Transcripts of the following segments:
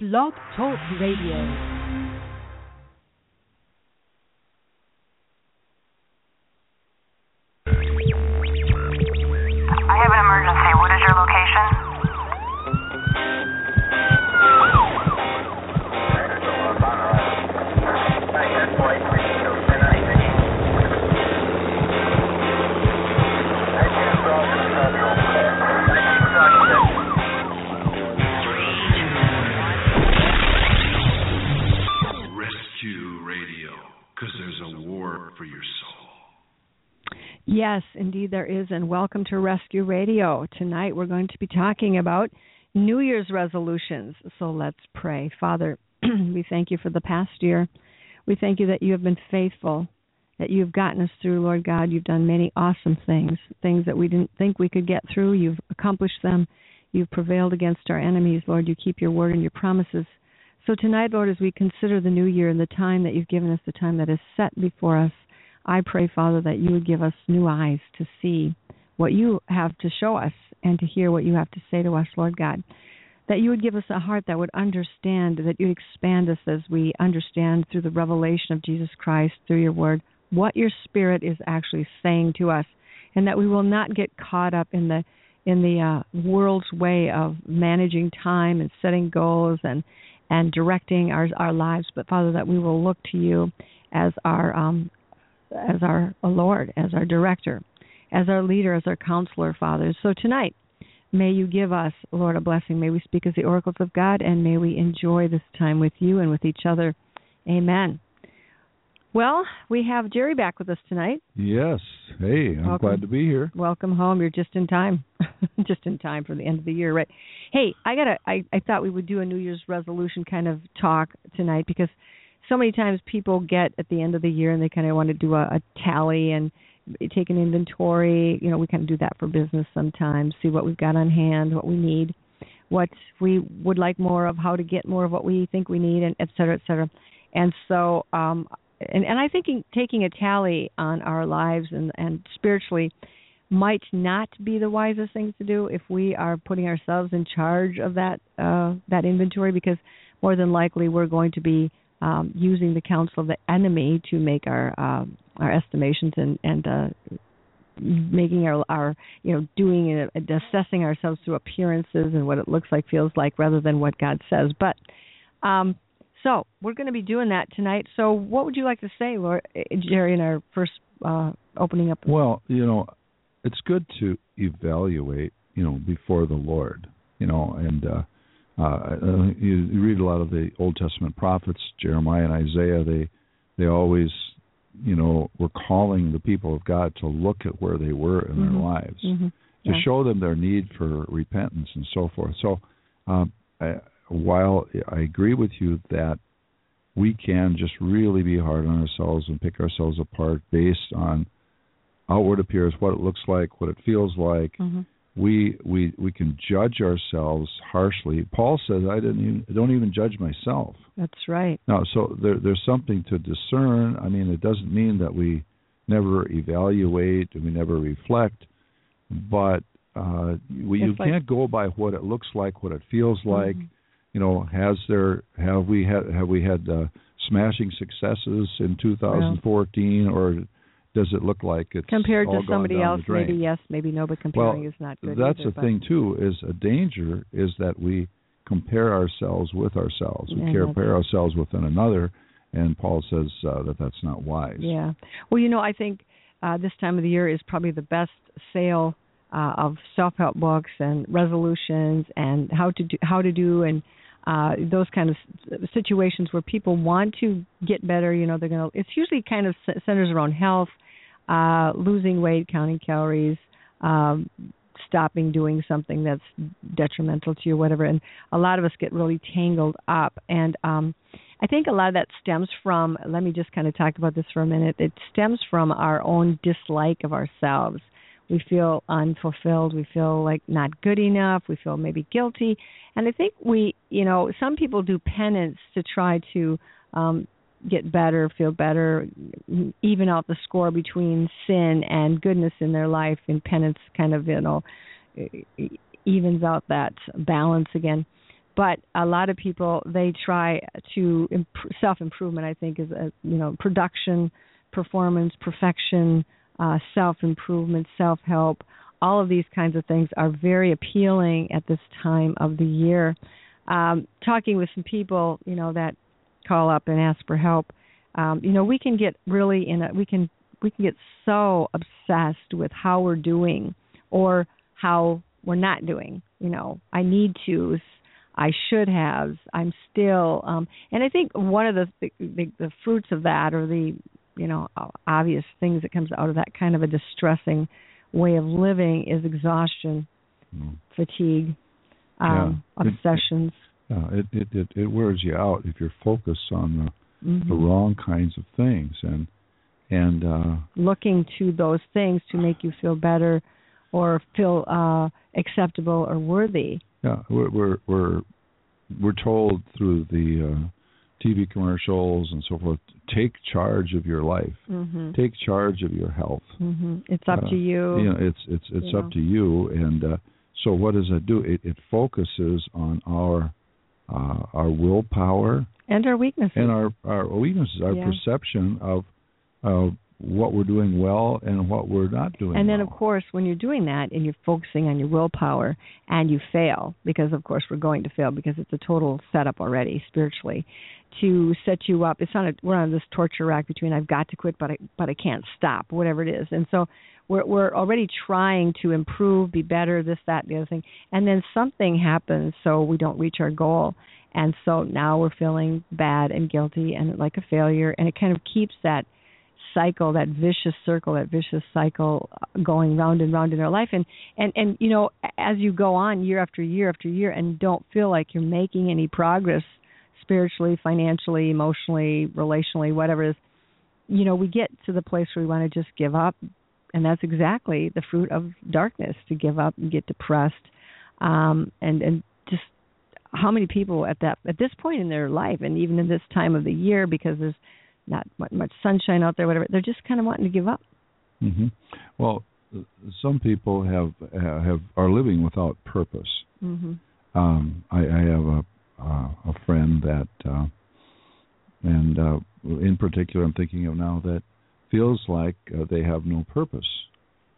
Blog Talk Radio. Yes, indeed there is, and welcome to Rescue Radio. Tonight we're going to be talking about New Year's resolutions. So let's pray. Father, we thank you for the past year. We thank you that you have been faithful, that you've gotten us through, Lord God. You've done many awesome things, things that we didn't think we could get through. You've accomplished them. You've prevailed against our enemies, Lord. You keep your word and your promises. So tonight, Lord, as we consider the new year and the time that you've given us, the time that is set before us, I pray, Father, that you would give us new eyes to see what you have to show us and to hear what you have to say to us, Lord God. That you would give us a heart that would understand, that you'd expand us as we understand through the revelation of Jesus Christ, through your word, what your spirit is actually saying to us, and that we will not get caught up in the in the uh, world's way of managing time and setting goals and and directing our our lives, but Father, that we will look to you as our um, as our Lord, as our director, as our leader, as our counselor, Father. So tonight, may you give us, Lord, a blessing. May we speak as the oracles of God, and may we enjoy this time with you and with each other. Amen. Well, we have Jerry back with us tonight. Yes. Hey, I'm Welcome. glad to be here. Welcome home. You're just in time. just in time for the end of the year, right? Hey, I gotta. I I thought we would do a New Year's resolution kind of talk tonight because so many times people get at the end of the year and they kind of want to do a, a tally and take an inventory. You know, we kind of do that for business sometimes. See what we've got on hand, what we need, what we would like more of, how to get more of what we think we need, and et cetera, et cetera. And so, um, and and I think taking a tally on our lives and and spiritually might not be the wisest thing to do if we are putting ourselves in charge of that uh, that inventory because more than likely we're going to be um, using the counsel of the enemy to make our um, our estimations and and uh, making our our you know doing it assessing ourselves through appearances and what it looks like feels like rather than what God says. But um so we're going to be doing that tonight. So what would you like to say Lord Jerry in our first uh opening up? Well, you know, it's good to evaluate, you know, before the Lord, you know, and uh, uh, you, you read a lot of the Old Testament prophets, Jeremiah and Isaiah. They they always, you know, were calling the people of God to look at where they were in Mhm. their lives, Mhm. to Yeah. show them their need for repentance and so forth. So, um, I, while I agree with you that we can just really be hard on ourselves and pick ourselves apart based on outward appearance, what it looks like, what it feels like. Mhm. We we we can judge ourselves harshly. Paul says, "I didn't even don't even judge myself." That's right. No, so there, there's something to discern. I mean, it doesn't mean that we never evaluate and we never reflect, but uh, we, you like- can't go by what it looks like, what it feels like. Mhm. You know, has there have we had have we had uh, smashing successes in 2014, or does it look like it's compared to somebody else maybe yes maybe no but comparing is not good Well, that's either, the but- thing too is a danger is that we compare ourselves with ourselves we And compare ourselves with one another and paul says uh, that that's not wise Yeah. Well, you know, I think uh, this time of the year is probably the best sale uh, of self-help books and resolutions and how to do how to do and uh, those kind of situations where people want to get better. You know, they're gonna. It's usually kind of centers around health, uh, losing weight, counting calories. Um, stopping doing something that's detrimental to you whatever and a lot of us get really tangled up and um I think a lot of that stems from, let me just kind of talk about this for a minute. It stems from our own dislike of ourselves. We feel unfulfilled. We feel like not good enough. We feel maybe guilty. And I think we, you know, some people do penance to try to um, get better, feel better, even out the score between sin and goodness in their life. And penance kind of, you know, evens out that balance again. but a lot of people they try to imp- self improvement. I think is a you know production, performance, perfection, uh, self improvement, self help. All of these kinds of things are very appealing at this time of the year. Um, talking with some people, you know, that call up and ask for help, um, you know, we can get really in a we can we can get so obsessed with how we're doing or how we're not doing. You know, I need to, I should have, I'm still, um, and I think one of the, the the fruits of that, or the you know obvious things that comes out of that kind of a distressing way of living, is exhaustion, mm. fatigue, um, yeah. obsessions. Yeah, it, it it it wears you out if you're focused on the mm-hmm. the wrong kinds of things and and uh looking to those things to make you feel better or feel uh acceptable or worthy yeah we're we're we're, we're told through the uh TV commercials and so forth take charge of your life mm-hmm. take charge of your health mm-hmm. it's up uh, to you you know it's it's it's you up know. to you and uh so what does it do it it focuses on our uh our willpower and our weaknesses and our our weaknesses our yeah. perception of uh, what we're doing well and what we're not doing. Well. And then, well. of course, when you're doing that and you're focusing on your willpower and you fail, because of course we're going to fail because it's a total setup already spiritually to set you up. It's on a we're on this torture rack between I've got to quit, but I but I can't stop, whatever it is. And so we're we're already trying to improve, be better, this, that, the other thing, and then something happens so we don't reach our goal. And so now we're feeling bad and guilty and like a failure, and it kind of keeps that cycle, that vicious circle, that vicious cycle uh, going round and round in their life. And and and you know, as you go on year after year after year, and don't feel like you're making any progress spiritually, financially, emotionally, relationally, whatever it is, you know, we get to the place where we want to just give up, and that's exactly the fruit of darkness to give up and get depressed, um, and and just how many people at that at this point in their life, and even in this time of the year, because there's not much sunshine out there, whatever. They're just kind of wanting to give up. Mm-hmm. Well, some people have have are living without purpose. Mm-hmm. Um, I, I have a uh, a friend that, uh, and uh, in particular, I'm thinking of now that feels like uh, they have no purpose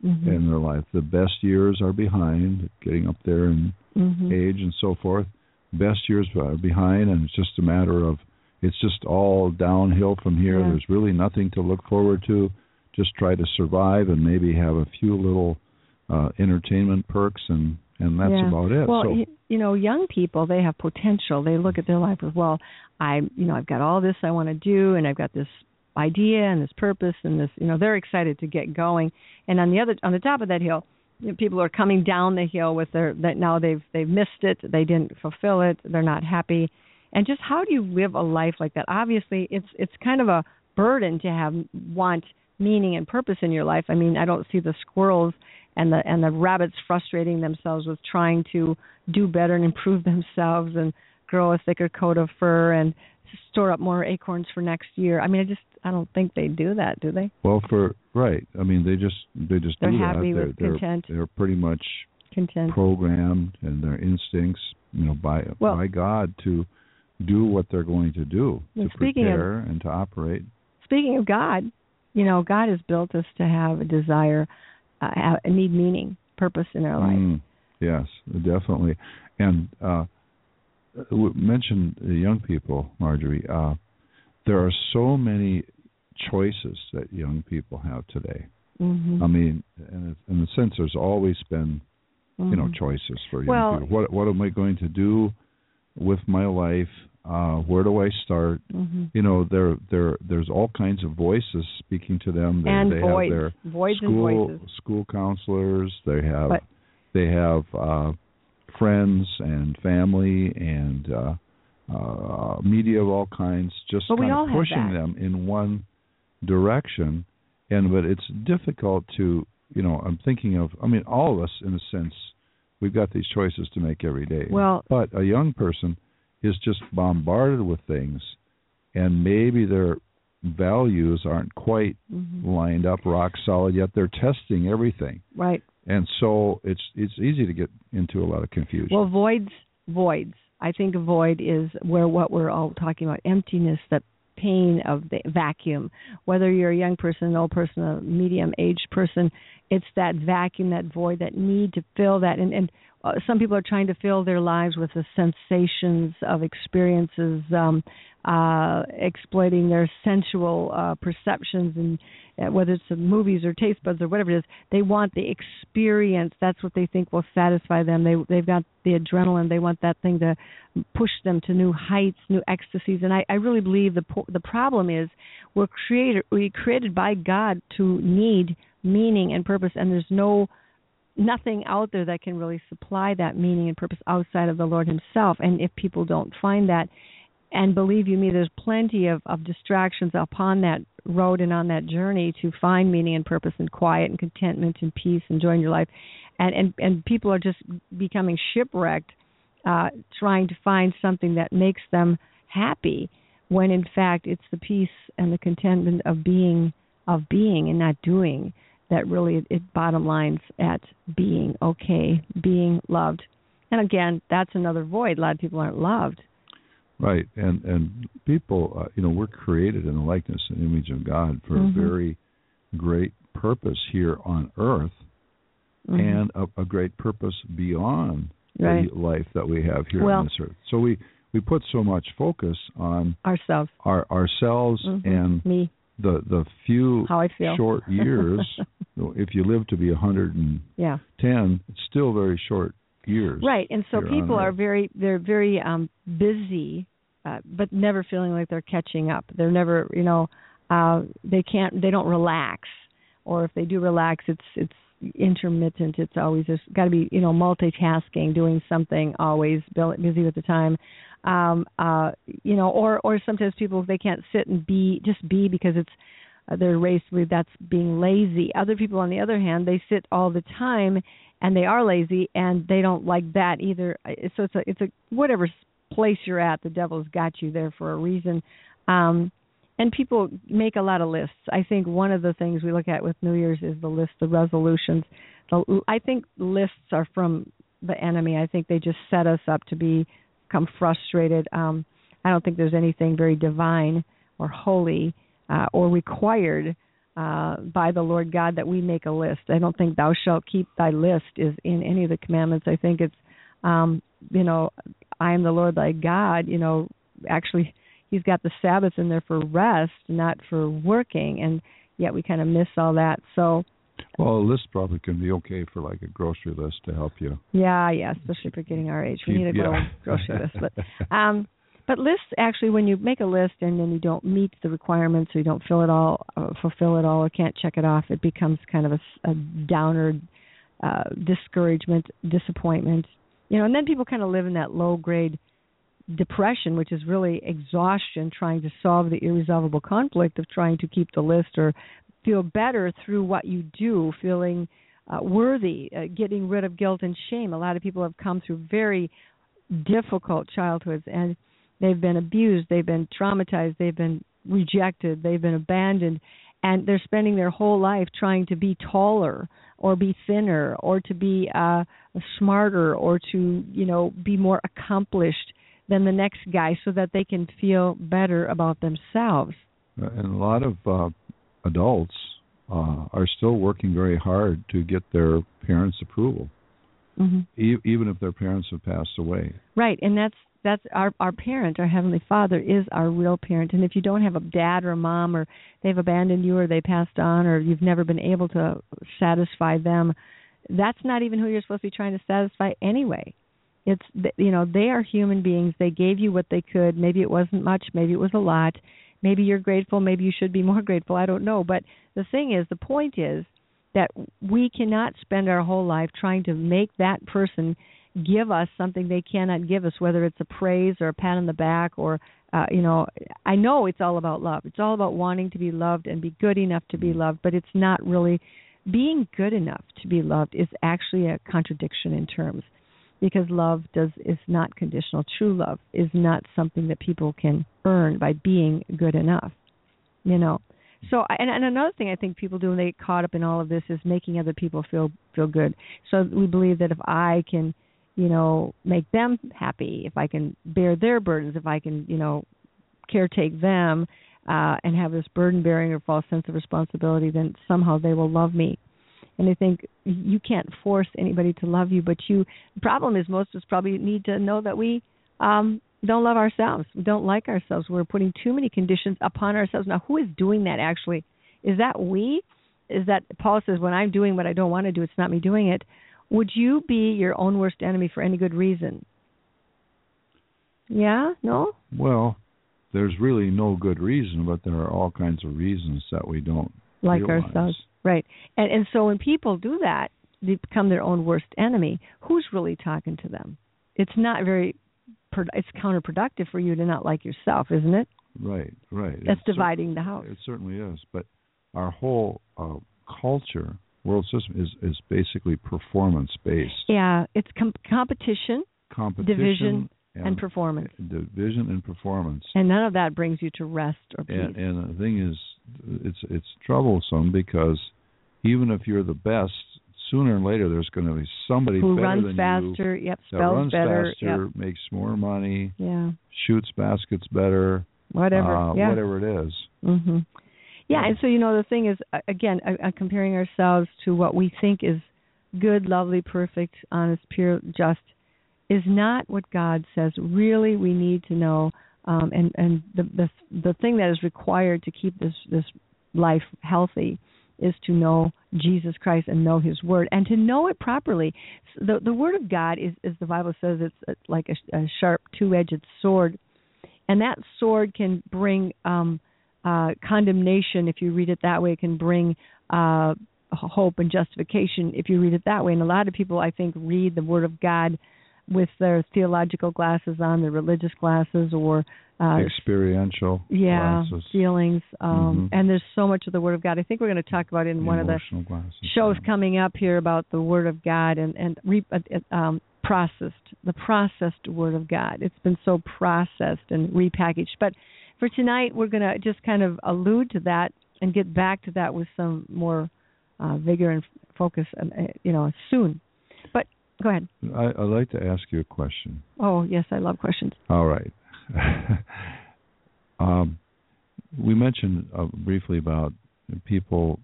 mm-hmm. in their life. The best years are behind, getting up there in mm-hmm. age and so forth. Best years are behind, and it's just a matter of it's just all downhill from here. Yeah. There's really nothing to look forward to. Just try to survive and maybe have a few little uh entertainment perks and and that's yeah. about it. Well, so, you, you know, young people they have potential. They look at their life as well. I, you know, I've got all this I want to do, and I've got this idea and this purpose and this. You know, they're excited to get going. And on the other, on the top of that hill, you know, people are coming down the hill with their that now they've they've missed it. They didn't fulfill it. They're not happy and just how do you live a life like that? Obviously it's it's kind of a burden to have want meaning and purpose in your life. I mean i don't see the squirrels and the and the rabbits frustrating themselves with trying to do better and improve themselves and grow a thicker coat of fur and store up more acorns for next year. I mean i just i don't think they do that do they? Well for right. I mean they just they just they're do happy that. with they're, content. they're, they're pretty much content. programmed and their instincts you know by well, by god to do what they're going to do to prepare of, and to operate. Speaking of God, you know, God has built us to have a desire, uh, have, need meaning, purpose in our life. Mm, yes, definitely. And uh, mentioned the young people, Marjorie. Uh, there are so many choices that young people have today. Mm-hmm. I mean, in a, in a sense, there's always been, mm-hmm. you know, mm-hmm. choices for young well, people. What what am I going to do with my life? uh, where do I start? Mm-hmm. You know, there there there's all kinds of voices speaking to them. They, and they voids, have their voids school school counselors. They have but, they have uh, friends and family and uh, uh, media of all kinds, just kind of pushing them in one direction. And but it's difficult to you know I'm thinking of I mean all of us in a sense we've got these choices to make every day. Well, but a young person is just bombarded with things, and maybe their values aren't quite mm-hmm. lined up rock solid yet. They're testing everything, right? And so it's it's easy to get into a lot of confusion. Well, voids voids I think a void is where what we're all talking about emptiness, that pain of the vacuum. Whether you're a young person, an old person, a medium aged person, it's that vacuum, that void, that need to fill that. And, and uh, some people are trying to fill their lives with the sensations of experiences, um, uh, exploiting their sensual uh, perceptions, and uh, whether it's the movies or taste buds or whatever it is, they want the experience. That's what they think will satisfy them. They they've got the adrenaline. They want that thing to push them to new heights, new ecstasies. And I, I really believe the the problem is we're created we created by God to need meaning and purpose, and there's no nothing out there that can really supply that meaning and purpose outside of the Lord Himself. And if people don't find that, and believe you me, there's plenty of, of distractions upon that road and on that journey to find meaning and purpose and quiet and contentment and peace and joy in your life. And and, and people are just becoming shipwrecked uh, trying to find something that makes them happy when in fact it's the peace and the contentment of being of being and not doing that really it bottom lines at being okay, being loved. And again, that's another void. A lot of people aren't loved. Right, and and people, uh, you know, we're created in the likeness and image of God for mm-hmm. a very great purpose here on earth, mm-hmm. and a, a, great purpose beyond right. the life that we have here well, on this earth. So we we put so much focus on ourselves, our ourselves, mm-hmm. and me the the few How I feel. short years. if you live to be a hundred and yeah. ten, it's still very short years. Right, and so people are very they're very um busy, uh, but never feeling like they're catching up. They're never, you know, uh they can't they don't relax, or if they do relax, it's it's intermittent. It's always just got to be you know multitasking, doing something, always busy with the time um uh you know or or sometimes people they can't sit and be just be because it's uh, they're raised with that's being lazy. Other people on the other hand they sit all the time and they are lazy and they don't like that either. Uh, so it's a it's a whatever place you're at the devil's got you there for a reason. Um and people make a lot of lists. I think one of the things we look at with new year's is the list of resolutions. The, i think lists are from the enemy. I think they just set us up to be become frustrated. Um, I don't think there's anything very divine or holy uh, or required uh, by the Lord God that we make a list. I don't think "Thou shalt keep thy list" is in any of the commandments. I think it's, um, you know, I am the Lord thy God. You know, actually, He's got the Sabbath in there for rest, not for working, and yet we kind of miss all that. So well, a list probably can be okay for like a grocery list to help you. Yeah, yeah, especially for getting our age, we need a yeah. grocery list. But um, but lists actually, when you make a list and then you don't meet the requirements, or you don't fill it all, uh, fulfill it all, or can't check it off, it becomes kind of a, a downer, uh, discouragement, disappointment. You know, and then people kind of live in that low grade depression, which is really exhaustion, trying to solve the irresolvable conflict of trying to keep the list or feel better through what you do, feeling uh, worthy, uh, getting rid of guilt and shame. A lot of people have come through very difficult childhoods and they've been abused, they've been traumatized, they've been rejected, they've been abandoned, and they're spending their whole life trying to be taller or be thinner or to be uh, smarter or to, you know, be more accomplished than the next guy so that they can feel better about themselves. And a lot of uh, adults uh, are still working very hard to get their parents' approval, mm-hmm. e- even if their parents have passed away. Right, and that's that's our our parent, our heavenly Father, is our real parent. And if you don't have a dad or a mom, or they've abandoned you, or they passed on, or you've never been able to satisfy them, that's not even who you're supposed to be trying to satisfy anyway. It's you know they are human beings. They gave you what they could. Maybe it wasn't much. Maybe it was a lot maybe you're grateful maybe you should be more grateful i don't know. But the thing is the point is that we cannot spend our whole life trying to make that person give us something they cannot give us whether it's a praise or a pat on the back or uh, you know i know it's all about love. It's all about wanting to be loved and be good enough to be loved but it's not really being good enough to be loved is actually a contradiction in terms because love does is not conditional. True love is not something that people can earn by being good enough. You know. So and, and another thing I think people do when they get caught up in all of this is making other people feel feel good. So we believe that if I can you know, make them happy, if I can bear their burdens, if I can, you know, caretake them uh, and have this burden bearing or false sense of responsibility, then somehow they will love me. And I think you can't force anybody to love you, but you. The problem is most of us probably need to know that we um, don't love ourselves. We don't like ourselves. We're putting too many conditions upon ourselves. Now, who is doing that actually? Is that we? Is that Paul says, when I'm doing what I don't want to do, it's not me doing it? Would you be your own worst enemy for any good reason? Yeah? No? Well, there's really no good reason, but there are all kinds of reasons that we don't like realize. ourselves. Right. And and so when people do that, they become their own worst enemy. Who's really talking to them? It's not very it's counterproductive for you to not like yourself, isn't it? Right, right. That's It dividing the house. It certainly is, but our whole uh, culture, world system is is basically performance based. Yeah, it's com- competition Competition Division and performance. Division and performance. and none of that brings you to rest or peace. And, and the thing is, it's it's troublesome because even if you're the best, sooner or later there's going to be somebody Who runs faster, you yep, spells runs better, faster, yep. makes more money, Yeah. shoots baskets better, Whatever. uh, yeah. whatever it is. Mhm. Yeah, and so you know the thing is again uh, comparing ourselves to what we think is good, lovely, perfect, honest, pure, just is not what God says. Really, we need to know um and and the the the thing that is required to keep this this life healthy is to know Jesus Christ and know His Word and to know it properly. The the Word of God is, as the Bible says, it's uh, like a, a sharp two-edged sword, and that sword can bring um, uh, condemnation if you read it that way. It can bring uh, hope and justification if you read it that way. And a lot of people, I think, read the Word of God with their theological glasses on, their religious glasses, or uh, Experiential yeah, glasses, feelings. Um, Mhm. And there's so much of the Word of God. I think we're going to talk about it in one of the glasses. shows yeah. coming up here about the Word of God and and re, uh, um, processed, the processed Word of God. It's been so processed and repackaged. But for tonight, we're going to just kind of allude to that and get back to that with some more uh, vigor and focus, um, uh, you know, soon. Go ahead. I, I'd like to ask you a question. Oh yes, I love questions. All right. um, we mentioned uh, briefly about people,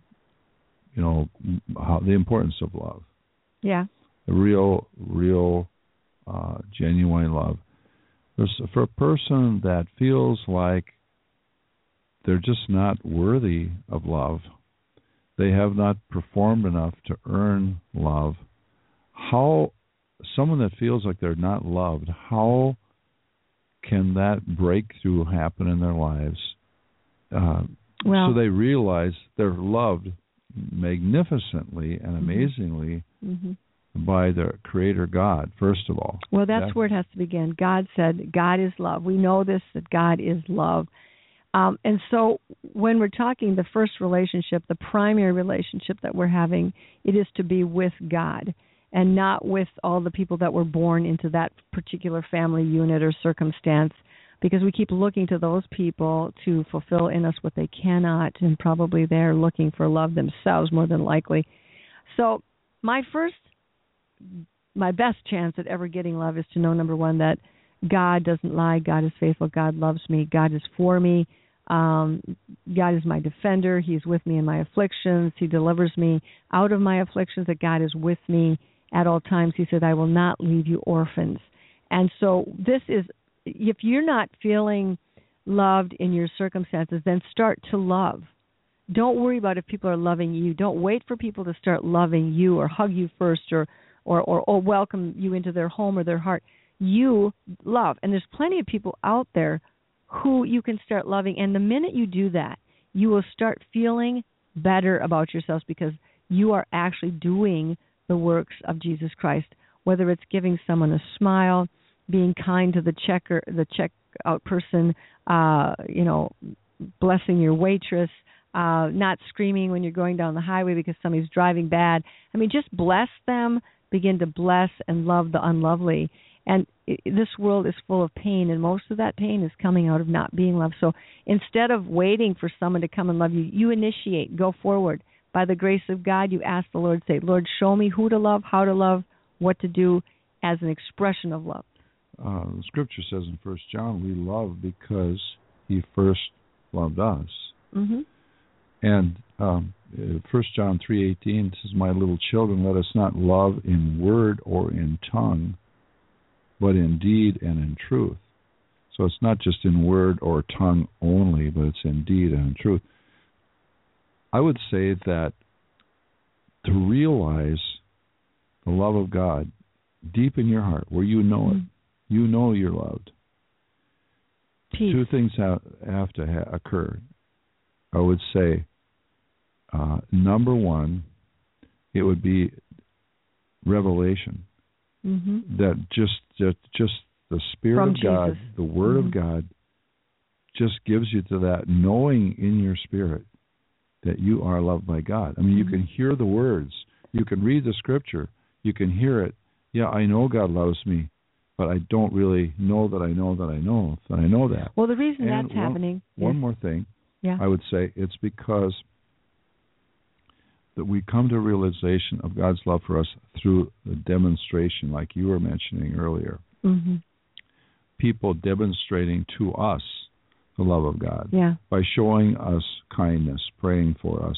you know, how the importance of love, Yeah. real, real, uh, genuine love. There's, for a person that feels like they're just not worthy of love, they have not performed enough to earn love. How someone that feels like they're not loved, how can that breakthrough happen in their lives? Uh, Well. so they realize they're loved magnificently and Mhm. amazingly hmm by their Creator God. First of all, Well, that's where it has to begin. God said, God is love. We know this, that God is love. Um, and so when we're talking the first relationship, the primary relationship that we're having, it is to be with God and not with all the people that were born into that particular family unit or circumstance because we keep looking to those people to fulfill in us what they cannot and probably they're looking for love themselves more than likely. So my first my best chance at ever getting love is to know number one that God doesn't lie, God is faithful, God loves me, God is for me, um, God is my defender, He's with me in my afflictions, He delivers me out of my afflictions, that God is with me at all times. He said, I will not leave you orphans. And so this is if you're not feeling loved in your circumstances, then start to love. Don't worry about if people are loving you. Don't wait for people to start loving you or hug you first or or, or, or welcome you into their home or their heart. You love. And there's plenty of people out there who you can start loving. And the minute you do that, you will start feeling better about yourselves because you are actually doing the works of Jesus Christ. Whether it's giving someone a smile, being kind to the checker, the checkout person, uh, you know, blessing your waitress, uh, not screaming when you're going down the highway because somebody's driving bad. I mean, just bless them begin to bless and love the unlovely. And this world is full of pain, and most of that pain is coming out of not being loved. So instead of waiting for someone to come and love you, you initiate, go forward. By the grace of God, you ask the Lord, say, Lord, show me who to love, how to love, what to do, as an expression of love? Uh, the scripture says in First John, we love because He first loved us. Mm-hmm. And um, First John three eighteen says, "My little children, let us not love in word or in tongue, but in deed and in truth." So it's not just in word or tongue only, but it's in deed and in truth. I would say that to realize the love of God deep in your heart, where you know it, you know you're loved. Peace. Two things have, have to ha- occur. I would say, uh, number one, it would be revelation Mm-hmm. that just just just the Spirit From of God, the Word Mhm. of God, just gives you to that knowing in your spirit that you are loved by God. I mean, you can hear the words, you can read the Scripture, you can hear it. Yeah, I know God loves me, but I don't really know that I know that I know that I know that. Well, the reason And that's one- happening. One more thing, Yeah. I would say it's because that we come to a realization of God's love for us through the demonstration, like you were mentioning earlier. hmm People demonstrating to us the love of God Yeah. by showing us kindness, praying for us,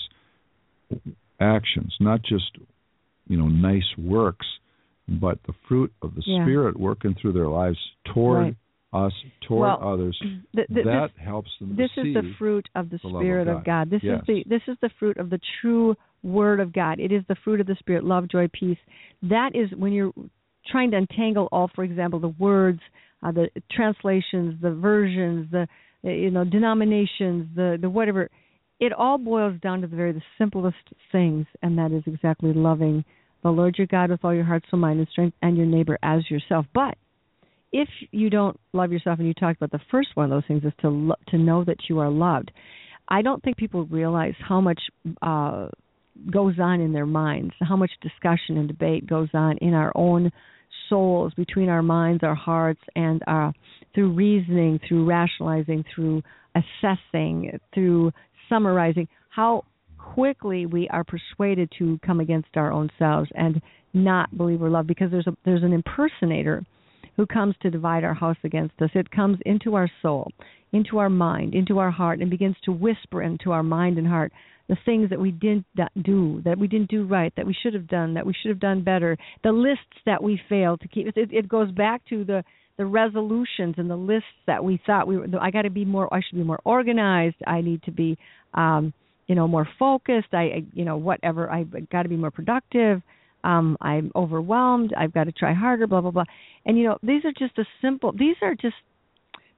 actions, not just you know nice works, but the fruit of the Yeah. Spirit working through their lives toward Right. us, toward Well, others. The, the, that this, helps them this is the fruit of the the love of Spirit of God. God. This Yes. is the this is the fruit of the true Word of God. It is the fruit of the Spirit: love, joy, peace. That is when you're trying to untangle all, for example, the words, uh, the translations, the versions, the you know denominations, the the whatever. It all boils down to the very the simplest things, and that is exactly loving the Lord your God with all your heart, soul, mind, and strength, and your neighbor as yourself. But if you don't love yourself, and you talked about the first one of those things is to lo- to know that you are loved. I don't think people realize how much uh, goes on in their minds, how much discussion and debate goes on in our own souls, between our minds, our hearts, and our through reasoning, through rationalizing, through assessing, through summarizing. How quickly we are persuaded to come against our own selves and not believe we're loved because there's a there's an impersonator who comes to divide our house against us. It comes into our soul, into our mind, into our heart, and begins to whisper into our mind and heart the things that we didn't do, that we didn't do right, that we should have done, that we should have done better, the lists that we failed to keep. It, it goes back to the the resolutions and the lists that we thought we were. I got to be more. I should be more organized. I need to be, um, you know, more focused. I, I you know, whatever. I got to be more productive um i'm overwhelmed i've got to try harder blah blah blah and you know these are just a simple these are just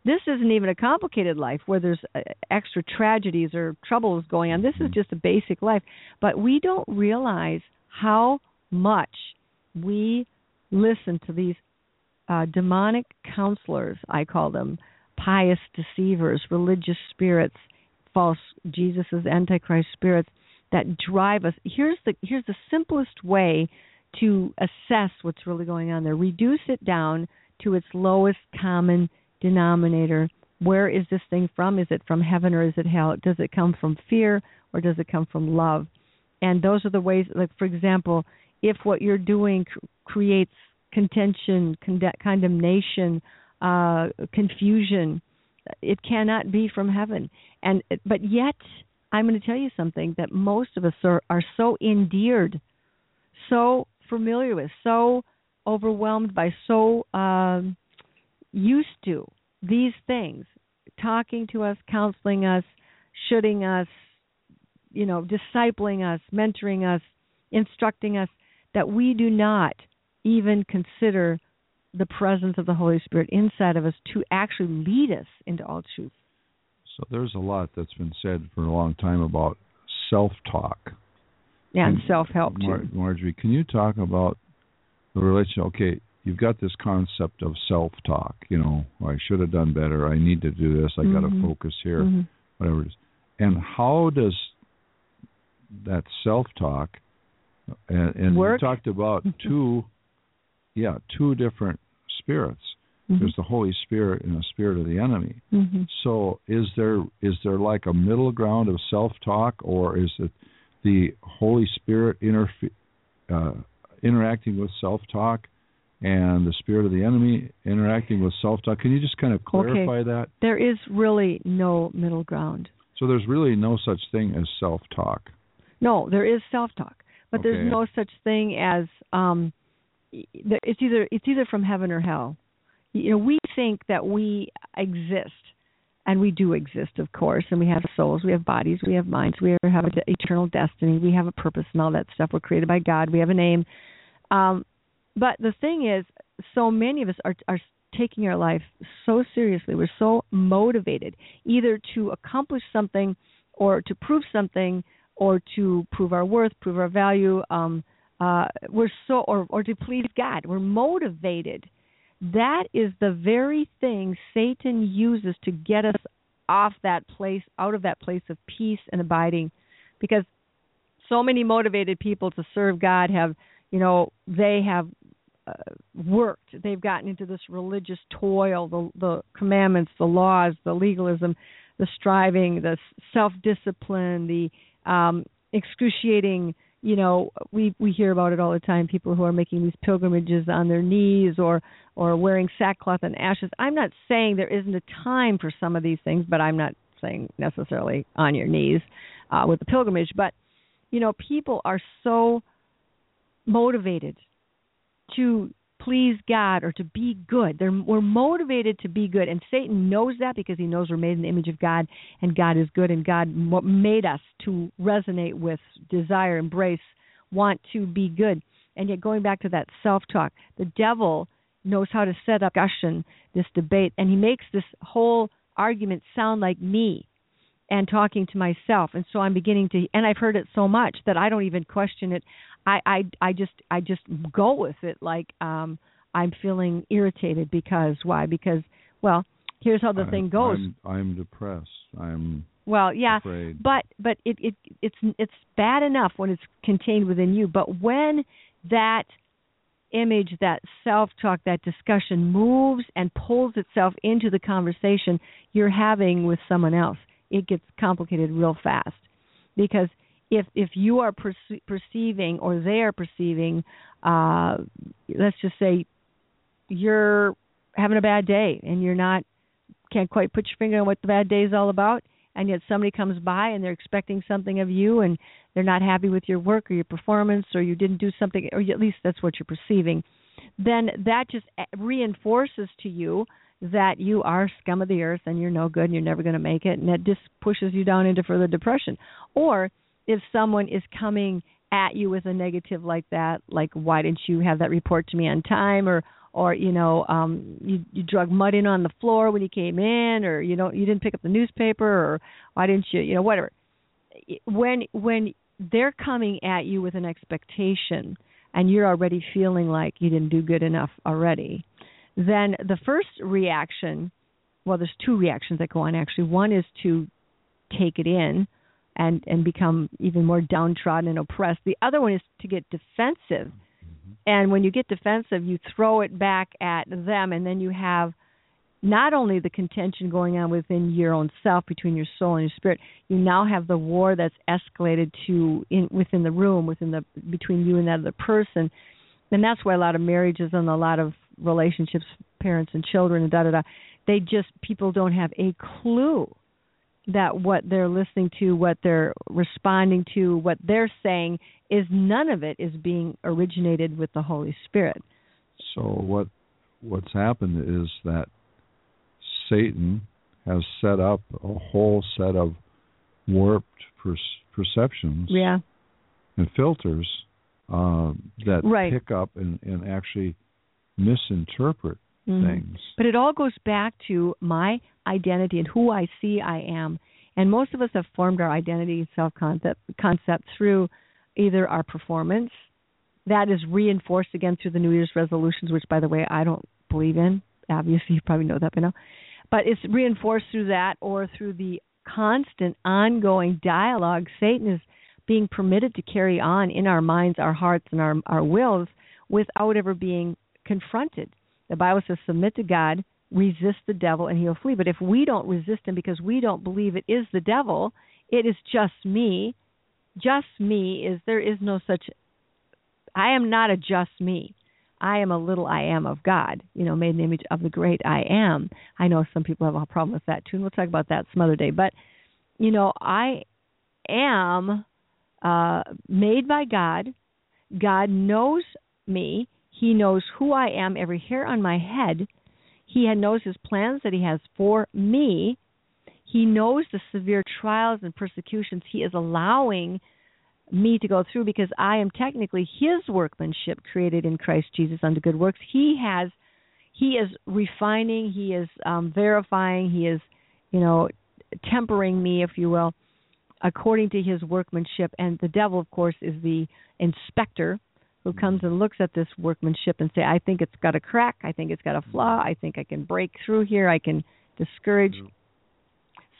this isn't even a complicated life where there's uh, extra tragedies or troubles going on this is just a basic life but we don't realize how much we listen to these uh demonic counselors i call them pious deceivers religious spirits false jesus's antichrist spirits that drive us. Here's the here's the simplest way to assess what's really going on there. Reduce it down to its lowest common denominator. Where is this thing from? Is it from heaven or is it hell? Does it come from fear or does it come from love? And those are the ways. Like for example, if what you're doing cr- creates contention, con- condemnation, uh, confusion, it cannot be from heaven. And but yet I'm going to tell you something that most of us are, are so endeared, so familiar with, so overwhelmed by, so um, used to these things, talking to us, counseling us, shooting us, you know, discipling us, mentoring us, instructing us, that we do not even consider the presence of the Holy Spirit inside of us to actually lead us into all truth. So there's a lot that's been said for a long time about self-talk. and Can- self-help too. Mar- Marjorie, can you talk about the relation? Okay, you've got this concept of self-talk. You know, I should have done better. I need to do this. I got to focus here. Mhm. Whatever it is. And how does that self-talk? And, and you talked about two, yeah, two different spirits. Mhm. There's the Holy Spirit and the spirit of the enemy. Mhm. So is there is there like a middle ground of self talk, or is it the Holy Spirit interfe- uh, interacting with self talk, and the spirit of the enemy interacting with self-talk. Can you just kind of clarify okay. that? There is really no middle ground. So there's really no such thing as self-talk. No, there is self-talk, but Okay. there's no such thing as um it's either it's either from heaven or hell. You know, we think that we exist and we do exist, of course, and we have souls, we have bodies, we have minds, we have an eternal destiny, we have a purpose and all that stuff. We're created by God, we have a name. Um, but the thing is, so many of us are are taking our life so seriously. We're so motivated either to accomplish something or to prove something or to prove our worth, prove our value. Um, uh, we're so or or to please God. We're motivated. That is the very thing Satan uses to get us off that place, out of that place of peace and abiding, because so many motivated people to serve God have, you know, they have uh, worked. They've gotten into this religious toil, the the commandments, the laws, the legalism, the striving, the self discipline, the um, excruciating. You know, we we hear about it all the time. People who are making these pilgrimages on their knees or or wearing sackcloth and ashes. I'm not saying there isn't a time for some of these things, but I'm not saying necessarily on your knees uh, with the pilgrimage. But you know, people are so motivated to please God or to be good. They're we're motivated to be good, and Satan knows that because he knows we're made in the image of God, and God is good, and God made us to resonate with, desire, embrace, want to be good. And yet, going back to that self-talk, the devil knows how to set up discussion, this debate, and he makes this whole argument sound like me and talking to myself and so i'm beginning to and i've heard it so much that i don't even question it i i i just i just go with it like um i'm feeling irritated because why because well here's how the I- thing goes I'm, I'm depressed. I'm well yeah afraid. but but it it it's it's bad enough when it's contained within you but when that image that self talk that discussion moves and pulls itself into the conversation you're having with someone else it gets complicated real fast because if if you are perce- perceiving or they are perceiving uh let's just say you're having a bad day and you're not can't quite put your finger on what the bad day is all about and yet somebody comes by and they're expecting something of you and they're not happy with your work or your performance or you didn't do something or at least that's what you're perceiving then that just reinforces to you that you are scum of the earth and you're no good and you're never going to make it and that just pushes you down into further depression. Or if someone is coming at you with a negative like that like why didn't you have that report to me on time? Or or you know um you you drug mud in on the floor when you came in or you know you didn't pick up the newspaper or why didn't you you know whatever. When when they're coming at you with an expectation and you're already feeling like you didn't do good enough already then the first reaction well there's two reactions that go on actually. One is to take it in and and become even more downtrodden and oppressed. The other one is to get defensive. Mm-hmm. And when you get defensive you throw it back at them and then you have not only the contention going on within your own self between your soul and your spirit you now have the war that's escalated to in within the room within the between you and that other person. And that's why a lot of marriages and a lot of relationships parents and children and da da da they just people don't have a clue that what they're listening to what they're responding to what they're saying is none of it is being originated with the holy spirit So what what's happened is that Satan has set up a whole set of warped per- perceptions yeah and filters uh, that Right. pick up and, and actually misinterpret Mhm. things. But it all goes back to my identity and who I see I am. And most of us have formed our identity and self concept concept through either our performance, that is reinforced again through the New Year's resolutions, which by the way I don't believe in. Obviously you probably know that by now. But it's reinforced through that or through the constant ongoing dialogue Satan is being permitted to carry on in our minds, our hearts, and our our wills without ever being confronted. The Bible says, submit to God, resist the devil, and he'll flee. But if we don't resist him because we don't believe it is the devil, it is just me. Just me is there is no such. I am not a just me. I am a little I am of God, you know, made in the image of the great I am. I know some people have a problem with that too, and we'll talk about that some other day. But, you know, I am uh, made by God. God knows me. He knows who I am, every hair on my head. He knows his plans that he has for me. He knows the severe trials and persecutions he is allowing me to go through because I am technically his workmanship created in Christ Jesus unto good works. He has he is refining, he is um verifying, he is, you know, tempering me if you will according to his workmanship and the devil of course is the inspector who hmm. comes and looks at this workmanship and say I think it's got a crack, I think it's got a flaw, I think I can break through here, I can discourage.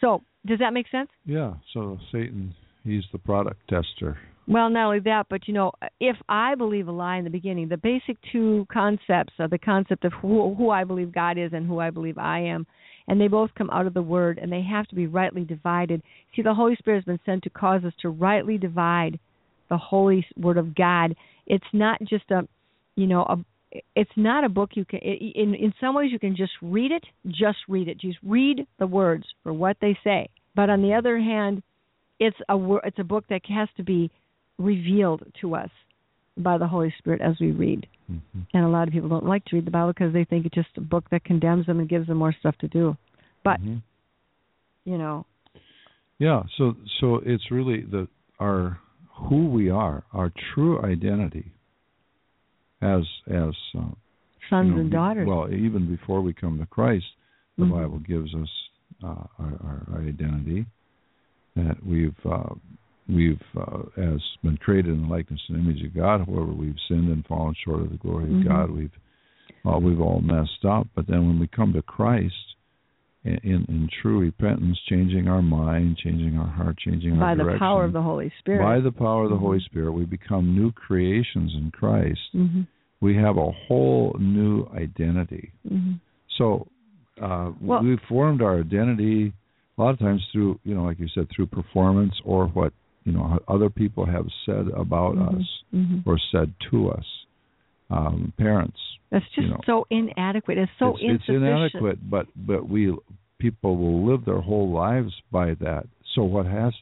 So, does that make sense? Yeah. So Satan, he's the product tester. Well, not only that, but you know, if I believe a lie in the beginning, the basic two concepts are the concept of who, who I believe God is and who I believe I am, and they both come out of the Word, and they have to be rightly divided. See, the Holy Spirit has been sent to cause us to rightly divide the Holy Word of God. It's not just a, you know, a it's not a book you can in in some ways you can just read it just read it just read the words for what they say but on the other hand it's a it's a book that has to be revealed to us by the Holy Spirit as we read. Mm-hmm. And a lot of people don't like to read the Bible because they think it's just a book that condemns them and gives them more stuff to do. But Mm-hmm. you know, Yeah. So so it's really the our who we are, our true identity as as uh, sons you know, and daughters. Well, even before we come to Christ, the Mhm. Bible gives us uh, our, our identity that we've uh, we've uh, as been created in the likeness and image of God. However, we've sinned and fallen short of the glory of Mhm. God. We've uh, we've all messed up. But then when we come to Christ. In, in, in true repentance, changing our mind, changing our heart, changing by our the power of the Holy Spirit. by the power of the Mhm. Holy Spirit, we become new creations in Christ. hmm We have a whole new identity. hmm So uh, Well- we've formed our identity a lot of times through, you know, like you said, through performance or what you know other people have said about Mhm. us hmm or said to us. Um, parents, That's just you know, so inadequate. It's so it's, it's inadequate, but but we people will live their whole lives by that. So what has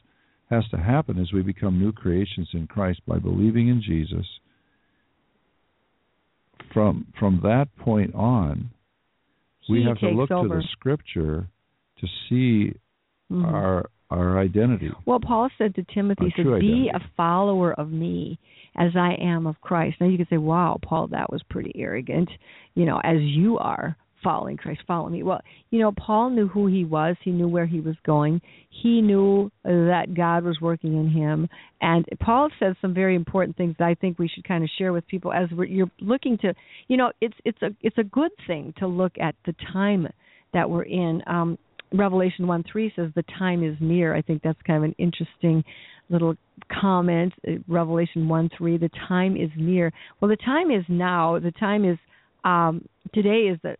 has to happen is we become new creations in Christ by believing in Jesus. From from that point on, we He have to look over. to the Scripture to see Mhm. our our identity. Well, Paul said to Timothy, he "Be a follower of me, as I am of Christ." Now you could say, "Wow, Paul, that was pretty arrogant." You know, as you are following Christ, follow me. Well, you know, Paul knew who he was. He knew where he was going. He knew that God was working in him. And Paul says some very important things that I think we should kind of share with people as we're, you're looking to. You know, it's it's a it's a good thing to look at the time that we're in. Um, Revelation 1 3 says the time is near. I think that's kind of an interesting little comment. Uh, Revelation 1 3, the time is near. Well, the time is now. The time is, um, today is the,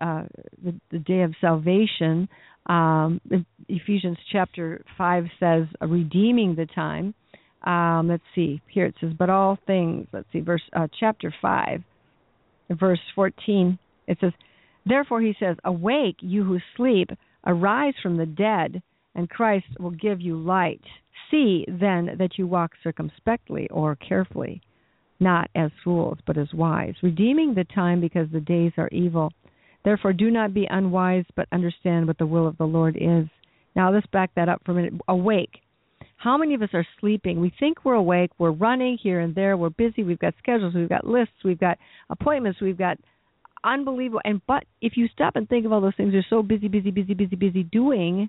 uh, the, the day of salvation. Um, Ephesians chapter 5 says, redeeming the time. Um, let's see, here it says, but all things, let's see, verse uh, chapter 5, verse 14, it says, Therefore he says, Awake, you who sleep, arise from the dead, and Christ will give you light. See then that you walk circumspectly or carefully, not as fools, but as wise, redeeming the time because the days are evil. Therefore do not be unwise, but understand what the will of the Lord is. Now let's back that up for a minute. Awake. How many of us are sleeping? We think we're awake. We're running here and there. We're busy. We've got schedules. We've got lists. We've got appointments. We've got unbelievable. And but if you stop and think of all those things you're so busy, busy, busy, busy, busy doing,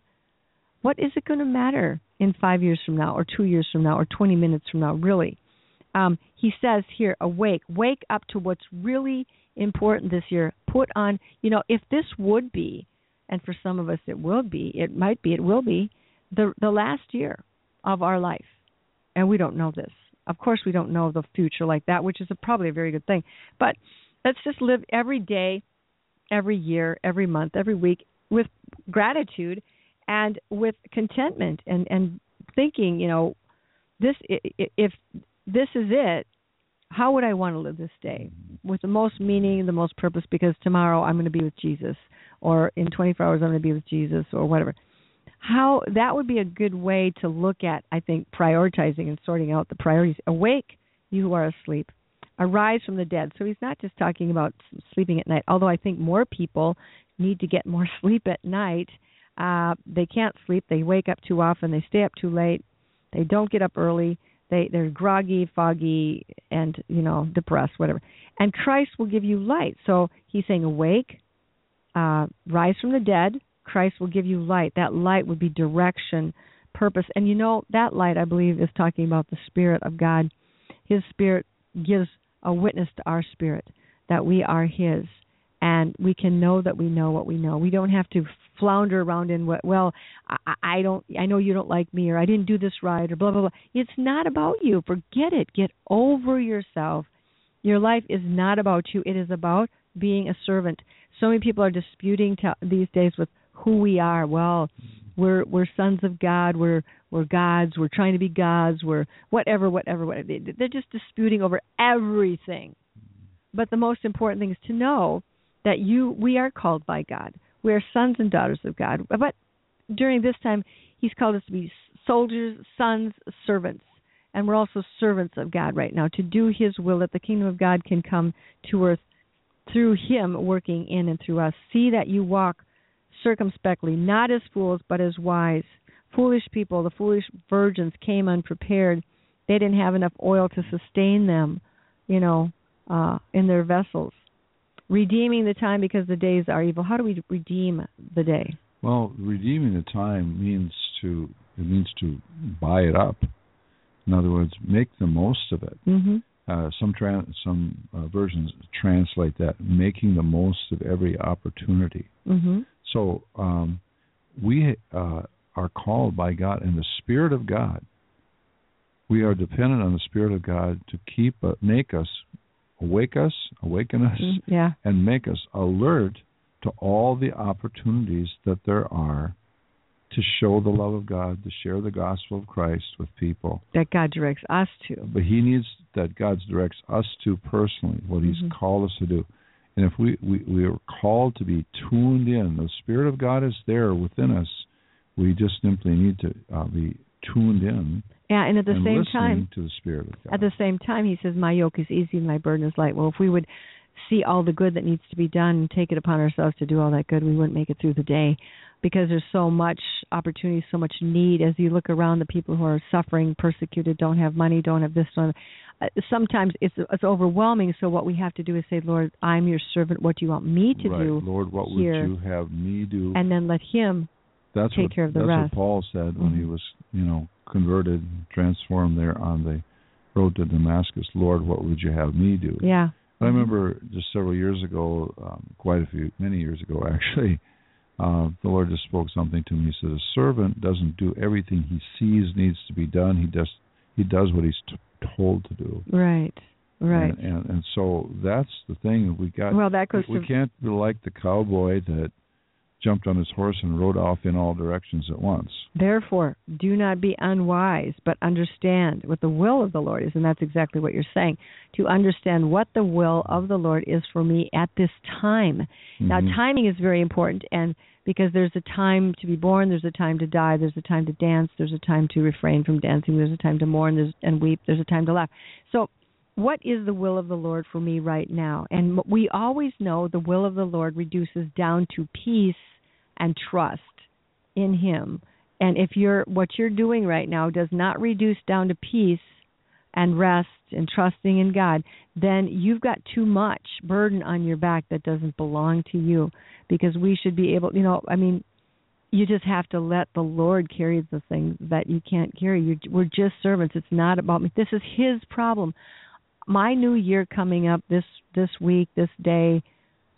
what is it going to matter in five years from now, or two years from now, or 20 minutes from now? Really, um, he says here, awake, wake up to what's really important this year. Put on, you know, if this would be, and for some of us it will be, it might be, it will be, the the last year of our life, and we don't know this. Of course, we don't know the future like that, which is a, probably a very good thing. But let's just live every day, every year, every month, every week with gratitude and with contentment and and thinking, you know, this if this is it, how would I want to live this day? with the most meaning, the most purpose because tomorrow I'm going to be with Jesus or in 24 hours I'm going to be with Jesus or whatever. How that would be a good way to look at I think prioritizing and sorting out the priorities. Awake, you who are asleep. Arise from the dead. So he's not just talking about sleeping at night, although I think more people need to get more sleep at night. Uh they can't sleep, they wake up too often, they stay up too late, they don't get up early they they're groggy, foggy, and you know depressed, whatever. And Christ will give you light. So he's saying, awake, uh, rise from the dead. Christ will give you light. That light would be direction, purpose, and you know that light, I believe, is talking about the Spirit of God. His Spirit gives a witness to our spirit that we are His, and we can know that we know what we know. We don't have to flounder around in what well I, I don't I know you don't like me or I didn't do this right or blah blah blah. It's not about you. Forget it. Get over yourself. Your life is not about you. It is about being a servant. So many people are disputing t- these days with who we are. Well, we're we're sons of God. We're we're gods. We're trying to be gods. We're whatever, whatever, whatever. They're just disputing over everything. But the most important thing is to know that you we are called by God. We are sons and daughters of God. But during this time, He's called us to be soldiers, sons, servants. And we're also servants of God right now to do His will that the kingdom of God can come to earth through Him working in and through us. See that you walk circumspectly, not as fools, but as wise. Foolish people, the foolish virgins came unprepared. They didn't have enough oil to sustain them, you know, uh, in their vessels redeeming the time because the days are evil. How do we redeem the day? Well, redeeming the time means to it means to buy it up. In other words, make the most of it. Mm-hmm. Uh, some tra- some uh, versions translate that making the most of every opportunity. Mm-hmm. So um, we uh, are called by God in the Spirit of God. We are dependent on the Spirit of God to keep uh, make us awake us, awaken us, Mm, yeah. and make us alert to all the opportunities that there are to show the love of God, to share the gospel of Christ with people. That God directs us to. But He needs that God directs us to personally, what He's Mhm. called us to do. And if we, we, we are called to be tuned in, the Spirit of God is there within us. We just simply need to uh, be tuned in Yeah, and at the and same time, to the Spirit of God. at the same time, He says, "My yoke is easy my burden is light." Well, if we would see all the good that needs to be done and take it upon ourselves to do all that good, we wouldn't make it through the day because there's so much opportunity, so much need. As you look around, the people who are suffering, persecuted, don't have money, don't have this, don't. Have, uh, sometimes it's it's overwhelming. So what we have to do is say, "Lord, I'm your servant. What do you want me to right. do?" Lord, what here?" would you have me do? And then let Him that's take what, care of the that's rest. what Paul said when he Mhm. was, you know, converted, transformed there on the road to Damascus. Lord, what would you have me do? Yeah. I remember just several years ago, um, quite a few, many years ago actually, uh, the Lord just spoke something to me. He said, "A servant doesn't do everything he sees needs to be done. He does he does what he's t- told to do." Right. Right. And, and and so that's the thing we got. well, that goes we, to we can't be like the cowboy that jumped on his horse and rode off in all directions at once. Therefore, do not be unwise, but understand what the will of the Lord is. And that's exactly what you're saying. To understand what the will of the Lord is for me at this time. Now, Mhm. timing is very important, and because there's a time to be born, there's a time to die, there's a time to dance, there's a time to refrain from dancing, there's a time to mourn and weep, there's a time to laugh. So, what is the will of the Lord for me right now? And we always know the will of the Lord reduces down to peace and trust in Him. And if you're what you're doing right now does not reduce down to peace and rest and trusting in God, then you've got too much burden on your back that doesn't belong to you. Because we should be able, you know, I mean, you just have to let the Lord carry the things that you can't carry. You're, we're just servants. It's not about me. This is His problem. My new year coming up this this week, this day,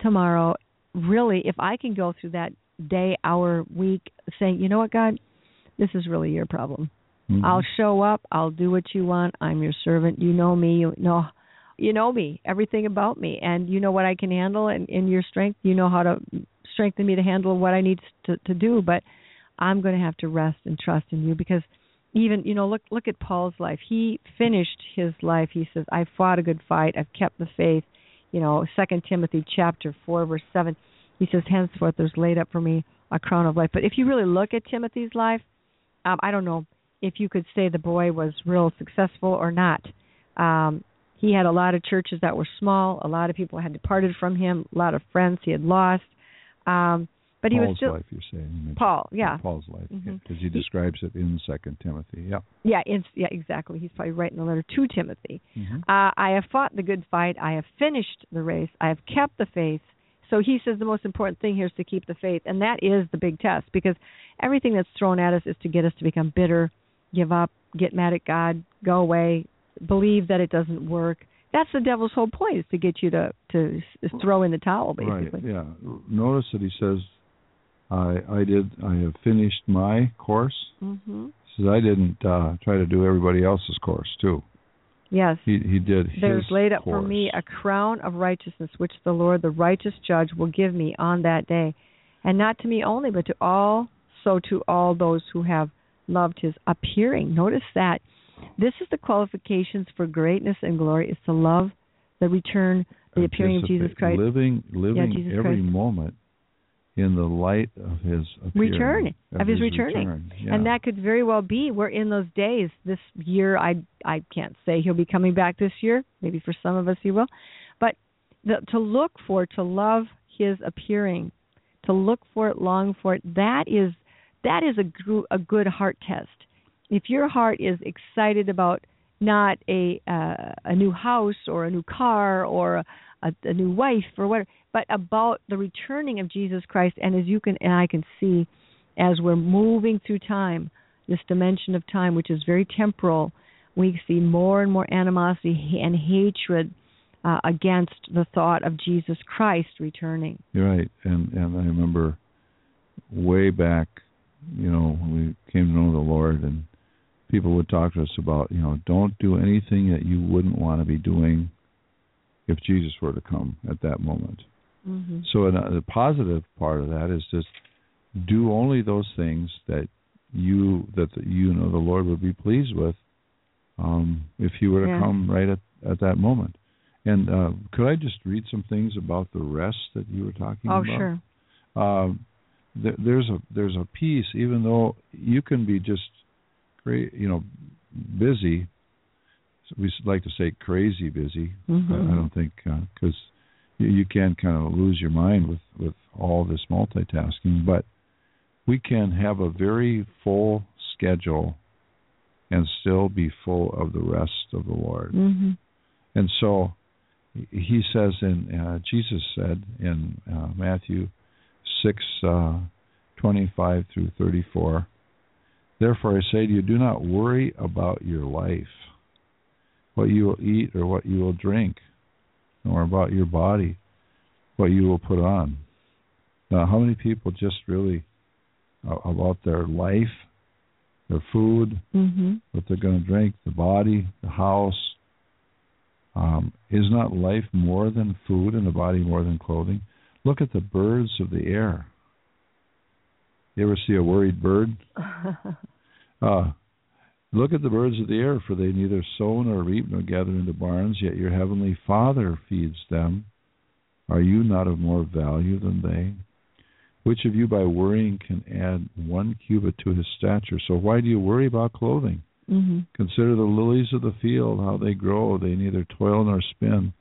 tomorrow. Really, if I can go through that day, hour, week, saying, you know what, God, this is really your problem. Mhm. I'll show up. I'll do what you want. I'm your servant. You know me. You know, you know me. Everything about me, and you know what I can handle. And in your strength, you know how to strengthen me to handle what I need to to do. But I'm going to have to rest and trust in you because even you know look look at Paul's life. He finished his life. He says, "I fought a good fight. I've kept the faith." you know, Second Timothy chapter four verse seven, he says, "Henceforth there's laid up for me a crown of life." But if you really look at Timothy's life, um, I don't know if you could say the boy was real successful or not. Um, he had a lot of churches that were small. A lot of people had departed from him. A lot of friends he had lost. Um, but he was still life, you're saying. Paul, yeah. Paul's life, because he describes it in Second Timothy. Yeah. yeah, it's, yeah, exactly. He's probably writing the letter to Timothy. Mhm. Uh, I have fought the good fight. I have finished the race. I have kept the faith. So he says the most important thing here is to keep the faith, and that is the big test because everything that's thrown at us is to get us to become bitter, give up, get mad at God, go away, believe that it doesn't work. That's the devil's whole point is to get you to to throw in the towel, basically. Right. Yeah. Notice that he says, "I I did I have finished my course." Mm-hmm. He says, "I didn't uh, try to do everybody else's course too. Yes. He he did There's laid up for me a crown of righteousness, which the Lord, the righteous judge, will give me on that day, and not to me only, but to all, so to all those who have loved His appearing. Notice that this is the qualifications for greatness and glory: is to love the return, the appearing of Jesus Christ. Living living Jesus every Christ. moment in the light of his appearing, Return, of his his returning. return. Yeah. And that could very well be we're in those days this year. I I can't say he'll be coming back this year. Maybe for some of us he will, but the, to look for, to love his appearing, to look for it, long for it. That is that is a a good heart test. If your heart is excited about not a uh, a new house or a new car or a, a, new wife or whatever, but about the returning of Jesus Christ, and as you can and I can see as we're moving through time, this dimension of time, which is very temporal, we see more and more animosity and hatred uh, against the thought of Jesus Christ returning. Right, and and I remember way back, you know, when we came to know the Lord, and people would talk to us about, you know, don't do anything that you wouldn't want to be doing if Jesus were to come at that moment. Mm-hmm. So, an, the positive part of that is just do only those things that you that the, you know the Lord would be pleased with um, if He were to Yeah. come right at at that moment. And uh, could I just read some things about the rest that you were talking Oh, about? Oh, sure. um, th- there's a there's a piece even though you can be just cra- you know busy we like to say crazy busy Mhm. I, I don't think because you, you can kind of lose your mind with with all this multitasking but we can have a very full schedule and still be full of the rest of the Lord Mm-hmm. and so he says in uh, Jesus said in uh, Matthew six uh, twenty five through thirty four. Therefore I say to you, do not worry about your life, what you will eat or what you will drink, nor about your body, what you will put on. Now, how many people just really uh, about their life, their food, Mm-hmm. what they're going to drink, the body, the house. Um, is not life more than food and the body more than clothing? Look at the birds of the air. You ever see a worried bird? Uh, look at the birds of the air, for they neither sow nor reap nor gather into barns, yet your heavenly Father feeds them. Are you not of more value than they? Which of you by worrying can add one cubit to his stature? So why do you worry about clothing? mm-hmm. Consider the lilies of the field, how they grow. They neither toil nor spin.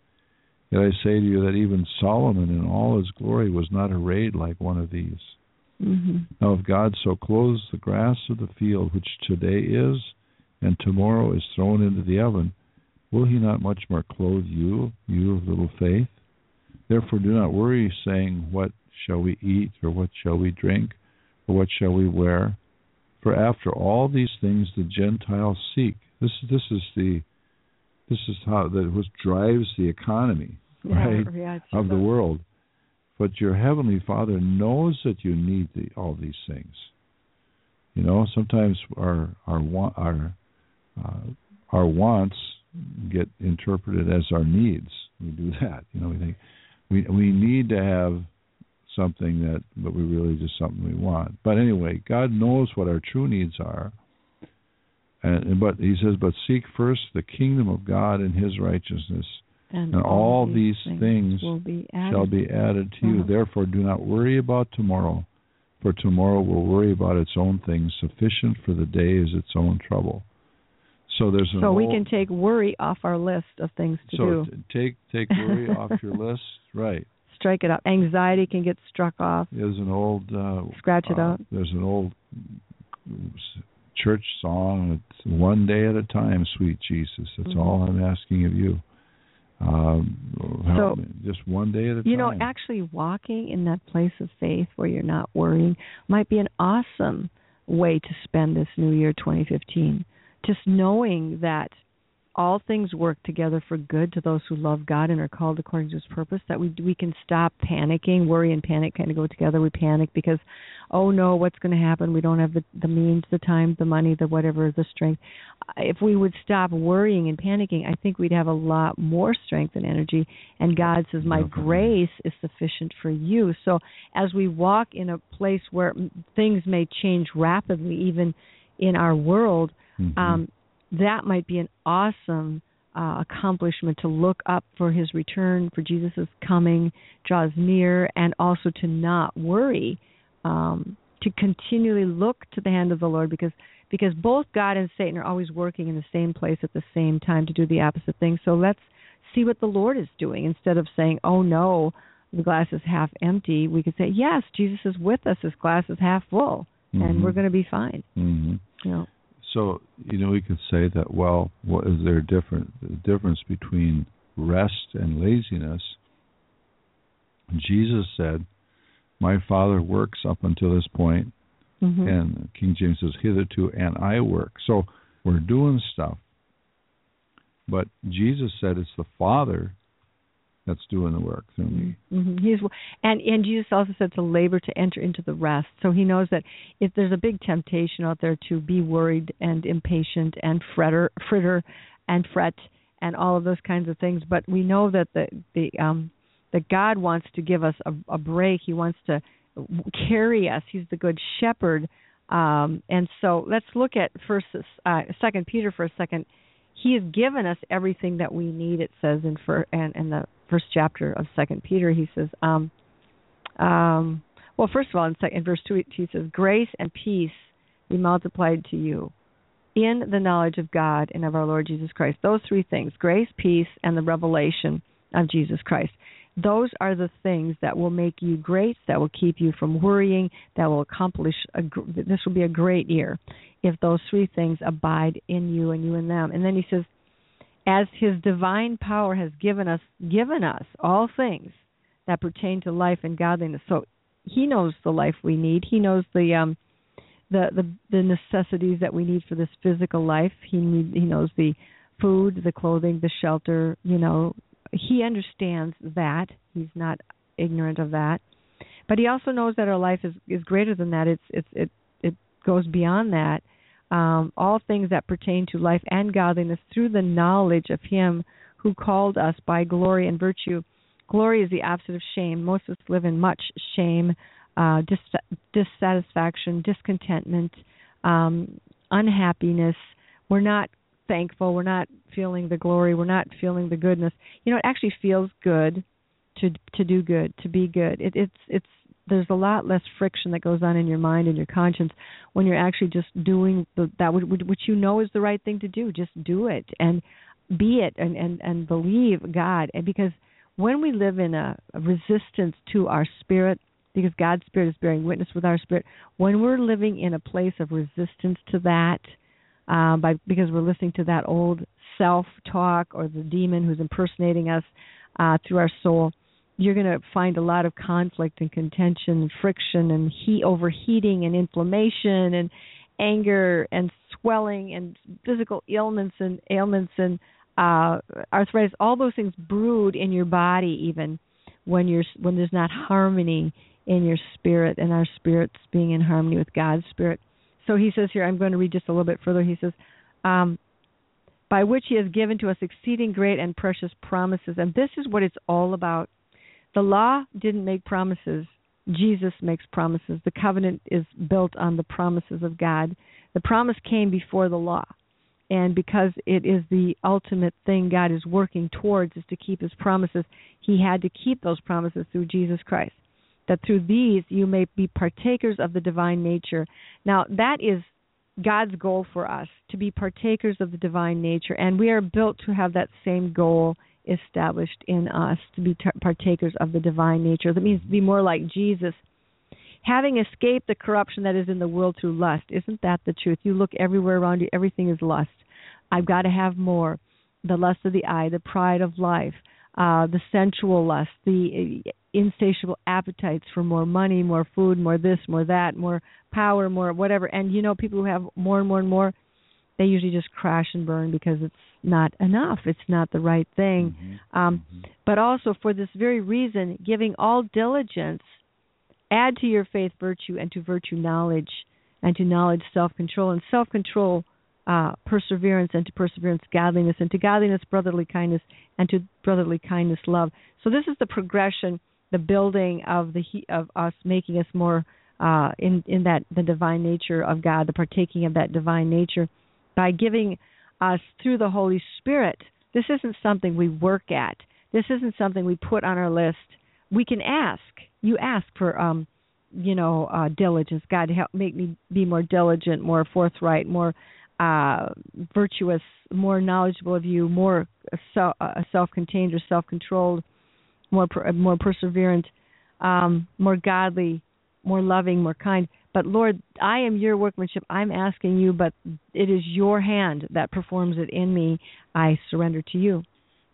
Yet I say to you that even Solomon in all his glory was not arrayed like one of these. Mm-hmm. Now, if God so clothes the grass of the field, which today is and tomorrow is thrown into the oven, will he not much more clothe you, you of little faith? Therefore, do not worry, saying, What shall we eat, or what shall we drink, or what shall we wear? For after all these things the Gentiles seek. This this is the this is how that what drives the economy, right, Yeah, of the world. But your heavenly Father knows that you need the, all these things. You know, sometimes our our our uh, our wants get interpreted as our needs. We do that. You know, we think we we need to have something that, but we really just something we want. But anyway, God knows what our true needs are. And but He says, but seek first the kingdom of God and His righteousness, And, and all these these things, things will be shall be added to you. Uh-huh. Therefore, do not worry about tomorrow, for tomorrow will worry about its own things. Sufficient for the day is its own trouble. So there's an so we can take worry off our list of things to so do. t- take take worry off your list. Right. Strike it up. Anxiety can get struck off. There's an old uh, Scratch it uh, out. There's an old church song. It's one day at a time, sweet Jesus. That's Mhm. all I'm asking of you. Um, So- just one day at a You time. You know, actually walking in that place of faith where you're not worrying might be an awesome way to spend this new year 2015. Just knowing that all things work together for good to those who love God and are called according to his purpose that we we can stop panicking. Worry and panic kind of go together. We panic because oh no what's going to happen? We don't have the the means the time the money the whatever the strength. If we would stop worrying and panicking i think we'd have a lot more strength and energy. And god says my grace is sufficient for you. So as we walk in a place where things may change rapidly even in our world Mhm. um, that might be an awesome uh, accomplishment to look up for his return, for Jesus' coming, draws near, and also to not worry, um, to continually look to the hand of the Lord, because because both God and Satan are always working in the same place at the same time to do the opposite thing. So let's see what the Lord is doing instead of saying, "Oh no, the glass is half empty." We could say, "Yes, Jesus is with us. His glass is half full, and Mhm. we're going to be fine." Mhm. You know. So you know we could say that. Well, what is there a different the difference between rest and laziness? Jesus said, "My Father works up until this point, Mhm. and King James says, "Hitherto, and I work." So we're doing stuff, but Jesus said it's the Father that's doing the work through me. hmm He's and and Jesus also said to labor to enter into the rest. So he knows that if there's a big temptation out there to be worried and impatient and fretter, fritter and fret and all of those kinds of things, but we know that the the um that God wants to give us a, a break. He wants to carry us. He's the good shepherd. Um, and so let's look at first uh, Second Peter for a second. He has given us everything that we need. It says in for and in the first chapter of Second Peter, he says, um, um, well, first of all, in, second, in verse two, he says, "Grace and peace be multiplied to you in the knowledge of God and of our Lord Jesus Christ." Those three things: grace, peace, and the revelation of Jesus Christ. Those are the things that will make you great, that will keep you from worrying, that will accomplish. A, this will be a great year if those three things abide in you and you in them. And then he says, as his divine power has given us given us all things that pertain to life and godliness. So he knows the life we need. He knows the um the the, the necessities that we need for this physical life. He need, he knows the food, the clothing, the shelter, you know, he understands that. He's not ignorant of that. But he also knows that our life is is greater than that. It's it's it it goes beyond that. Um, all things that pertain to life and godliness through the knowledge of him who called us by glory and virtue. Glory is the opposite of shame. Most of us live in much shame, uh, dis- dissatisfaction, discontentment, um, unhappiness. We're not thankful. We're not feeling the glory. We're not feeling the goodness. You know, it actually feels good to to do good, to be good. It, it's it's there's a lot less friction that goes on in your mind and your conscience when you're actually just doing the, that which you know is the right thing to do. Just do it and be it and and and believe God. And because when we live in a, a resistance to our spirit, because God's spirit is bearing witness with our spirit, when we're living in a place of resistance to that, uh, by because we're listening to that old self talk or the demon who's impersonating us uh, through our soul, you're going to find a lot of conflict and contention and friction and heat overheating and inflammation and anger and swelling and physical ailments and ailments and uh arthritis. All those things brood in your body even when you're when there's not harmony in your spirit and our spirits being in harmony with God's spirit. So he says here I'm going to read just a little bit further. He says um by which he has given to us exceeding great and precious promises. And this is what it's all about the law didn't make promises. Jesus makes promises. The covenant is built on the promises of God. The promise came before the law. and because it is the ultimate thing God is working towards is to keep his promises, he had to keep those promises through Jesus Christ. That through these you may be partakers of the divine nature. Now, that is God's goal for us to be partakers of the divine nature, and we are built to have that same goal established in us to be t- partakers of the divine nature. That means be more like Jesus. Having escaped the corruption that is in the world through lust, isn't that the truth? You look everywhere around you, everything is lust. I've got to have more. The lust of the eye, the pride of life, uh, the sensual lust, the uh, insatiable appetites for more money, more food, more this, more that, more power, more whatever. And you know, people who have more and more and more, they usually just crash and burn because it's not enough. It's not the right thing. Mm-hmm. Um, mm-hmm. But also for this very reason, giving all diligence, add to your faith virtue, and to virtue knowledge, and to knowledge self control, and self control uh, perseverance, and to perseverance godliness, and to godliness brotherly kindness, and to brotherly kindness love. So this is the progression, the building of the of us making us more uh, in in that the divine nature of God, the partaking of that divine nature by giving us through the Holy Spirit. This isn't something we work at. This isn't something we put on our list. We can ask. You ask for um you know, uh diligence. God help make me be more diligent, more forthright, more uh virtuous, more knowledgeable of you, more self uh, self-contained or self-controlled, more per, more perseverant, um more godly, more loving, more kind. But Lord, I am your workmanship. I'm asking you, but it is your hand that performs it in me. I surrender to you.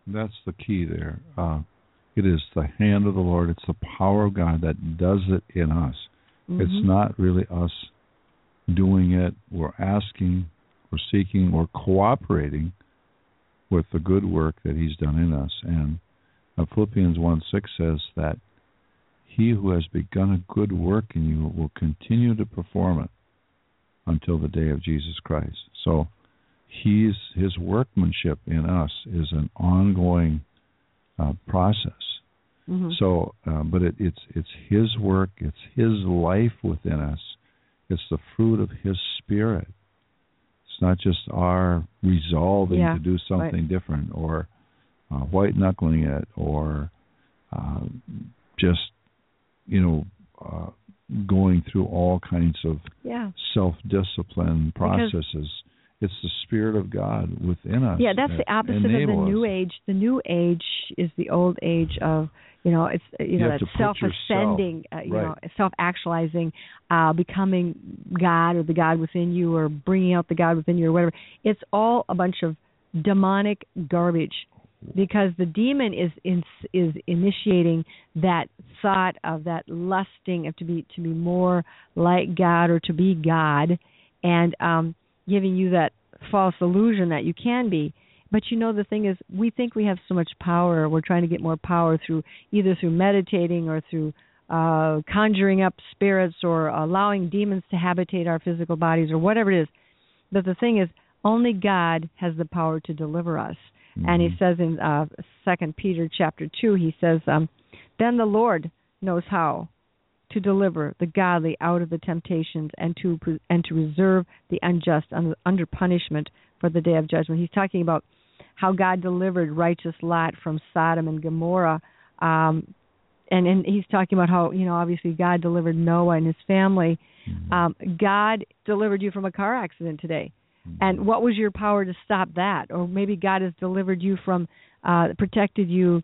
That's the key there. Uh, it is the hand of the Lord. It's the power of God that does it in us. Mm-hmm. It's not really us doing it. We're asking, we're seeking, we're cooperating with the good work that He's done in us. And Philippians 1 6 says that he who has begun a good work in you will continue to perform it until the day of Jesus Christ. So he's his workmanship in us is an ongoing uh, process. Mm-hmm. So, uh, but it, it's it's his work, it's his life within us, it's the fruit of his spirit. It's not just our resolving yeah, to do something right. different or uh, white knuckling it or uh, just you know, uh, going through all kinds of yeah. self discipline processes. Because, it's the spirit of God within us. Yeah, that's that the opposite of the new us. age. The new age is the old age of you know it's you know you that self ascending, uh, you right. know self actualizing, uh, becoming God or the God within you or bringing out the God within you or whatever. It's all a bunch of demonic garbage because the demon is in, is initiating that thought of that lusting of to be to be more like God or to be God, and um, giving you that false illusion that you can be. But you know the thing is, we think we have so much power. We're trying to get more power through either through meditating or through uh, conjuring up spirits or allowing demons to habitate our physical bodies or whatever it is. But the thing is, only God has the power to deliver us. Mm-hmm. And he says in uh, Second Peter chapter two, he says, um, "Then the Lord knows how to deliver the godly out of the temptations and to and to reserve the unjust under, under punishment for the day of judgment." He's talking about how God delivered righteous Lot from Sodom and Gomorrah. Um, and, and he's talking about how you know obviously God delivered Noah and his family. Mm-hmm. Um, God delivered you from a car accident today. And what was your power to stop that? Or maybe God has delivered you from, uh, protected you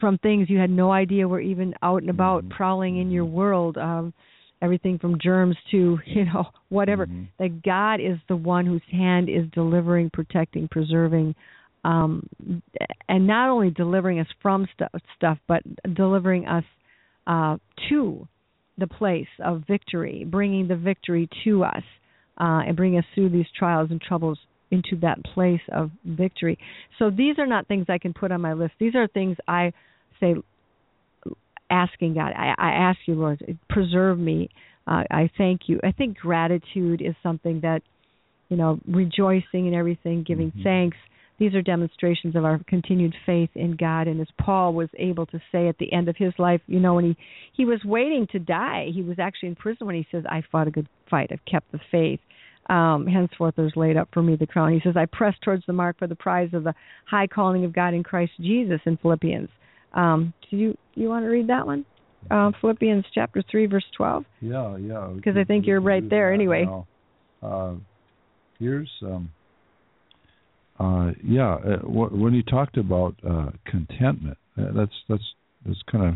from things you had no idea were even out and about mm-hmm. prowling in your world. Um, everything from germs to you know whatever. Mm-hmm. That God is the one whose hand is delivering, protecting, preserving, um, and not only delivering us from stuff, stuff but delivering us uh, to the place of victory, bringing the victory to us uh, and bring us through these trials and troubles into that place of victory. So these are not things I can put on my list. These are things I say, asking God. I, I ask you, Lord, preserve me. Uh, I thank you. I think gratitude is something that, you know, rejoicing and everything, giving mm-hmm. thanks. These are demonstrations of our continued faith in God. And as Paul was able to say at the end of his life, you know, when he he was waiting to die, he was actually in prison when he says, "I fought a good fight. I've kept the faith." Um, henceforth there's laid up for me the crown. He says, I press towards the mark for the prize of the high calling of God in Christ Jesus in Philippians. Um, do you you want to read that one? Uh, Philippians chapter three verse twelve. Yeah, yeah. Because I think you're right there anyway. Uh, here's um, uh, yeah. Uh, when he talked about uh, contentment, uh, that's that's that's kind of.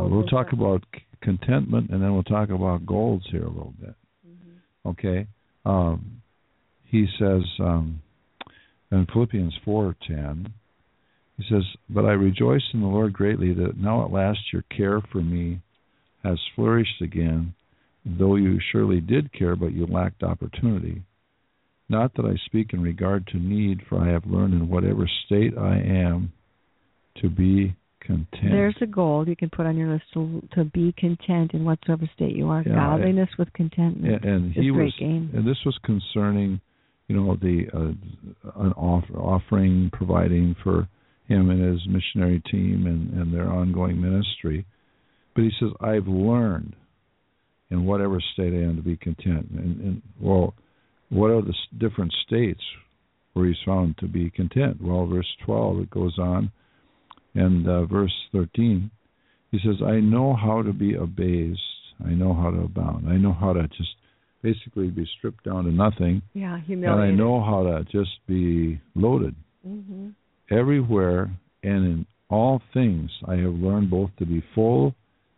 Uh, we'll talk about c- contentment, and then we'll talk about goals here a little bit. Mm-hmm. Okay. Um, he says um, in Philippians four ten. He says, But I rejoice in the Lord greatly that now at last your care for me has flourished again, though you surely did care, but you lacked opportunity. Not that I speak in regard to need, for I have learned in whatever state I am to be content. There's a goal you can put on your list to to be content in whatsoever state you are. Yeah, Godliness with contentment. and, and is he great was, gain. and this was concerning, you know, the uh, an offer, offering, providing for him and his missionary team and, and their ongoing ministry. But he says, I've learned in whatever state I am to be content. And, and well, what are the different states where he's found to be content? Well, verse 12, it goes on, and uh, verse 13, he says, I know how to be abased. I know how to abound. I know how to just basically be stripped down to nothing. Yeah, And I know how to just be loaded hmm everywhere and in all things I have learned both to be full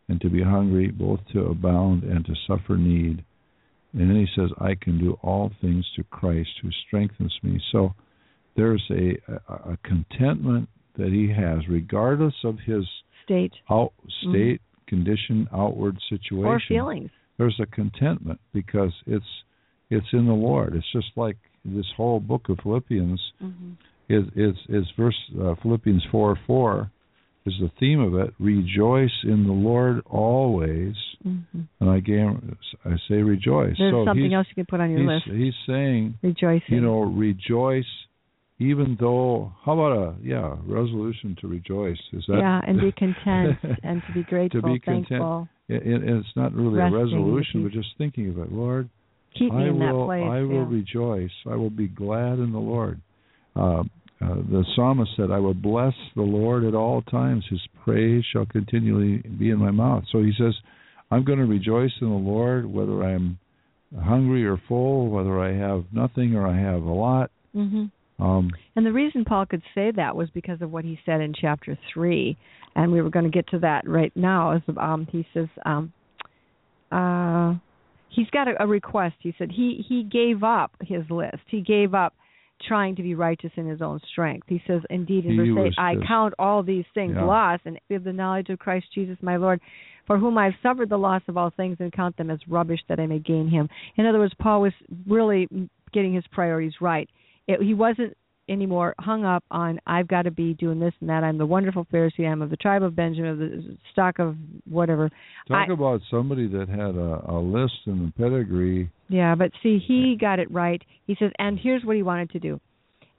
and to be hungry, both to abound and to suffer need. And then he says, I can do all things to Christ who strengthens me. So there's a, a, a contentment that he has, regardless of his State out, state, condition, outward situation. or feelings. There's a contentment because it's it's in the Lord. It's just like this whole book of Philippians hmm is is is verse uh, Philippians four four is the theme of it. Rejoice in the Lord always, hmm and I gave I say rejoice. There's so something else you can put on your he's, list. he's saying, Rejoicing. you know, rejoice, even though. How about a yeah resolution to rejoice? Is that yeah, and be content and to be grateful, to be content. thankful. It, it, it's not really Resting, a resolution, but just thinking of it. Lord, Keep me I in will, that place. I will yeah. rejoice. I will be glad in the Lord. Uh, uh, the psalmist said, "I will bless the Lord at all times; His praise shall continually be in my mouth." So he says, "I'm going to rejoice in the Lord, whether I'm hungry or full, whether I have nothing or I have a lot." hmm Um, And the reason Paul could say that was because of what he said in chapter three, and we were going to get to that right now. As um, he says, um, uh, he's got a, a request. He said he he gave up his list. He gave up trying to be righteous in his own strength. He says, indeed, in verse eight, I count all these things Yeah. loss and of the knowledge of Christ Jesus my Lord, for whom I have suffered the loss of all things and count them as rubbish that I may gain him. In other words, Paul was really getting his priorities right. It, he wasn't anymore hung up on I've got to be doing this and that. I'm the wonderful Pharisee. I'm of the tribe of Benjamin, of the stock of whatever. talk I- about somebody that had a, a list and a pedigree. Yeah, but see, he got it right. He says, and here's what he wanted to do.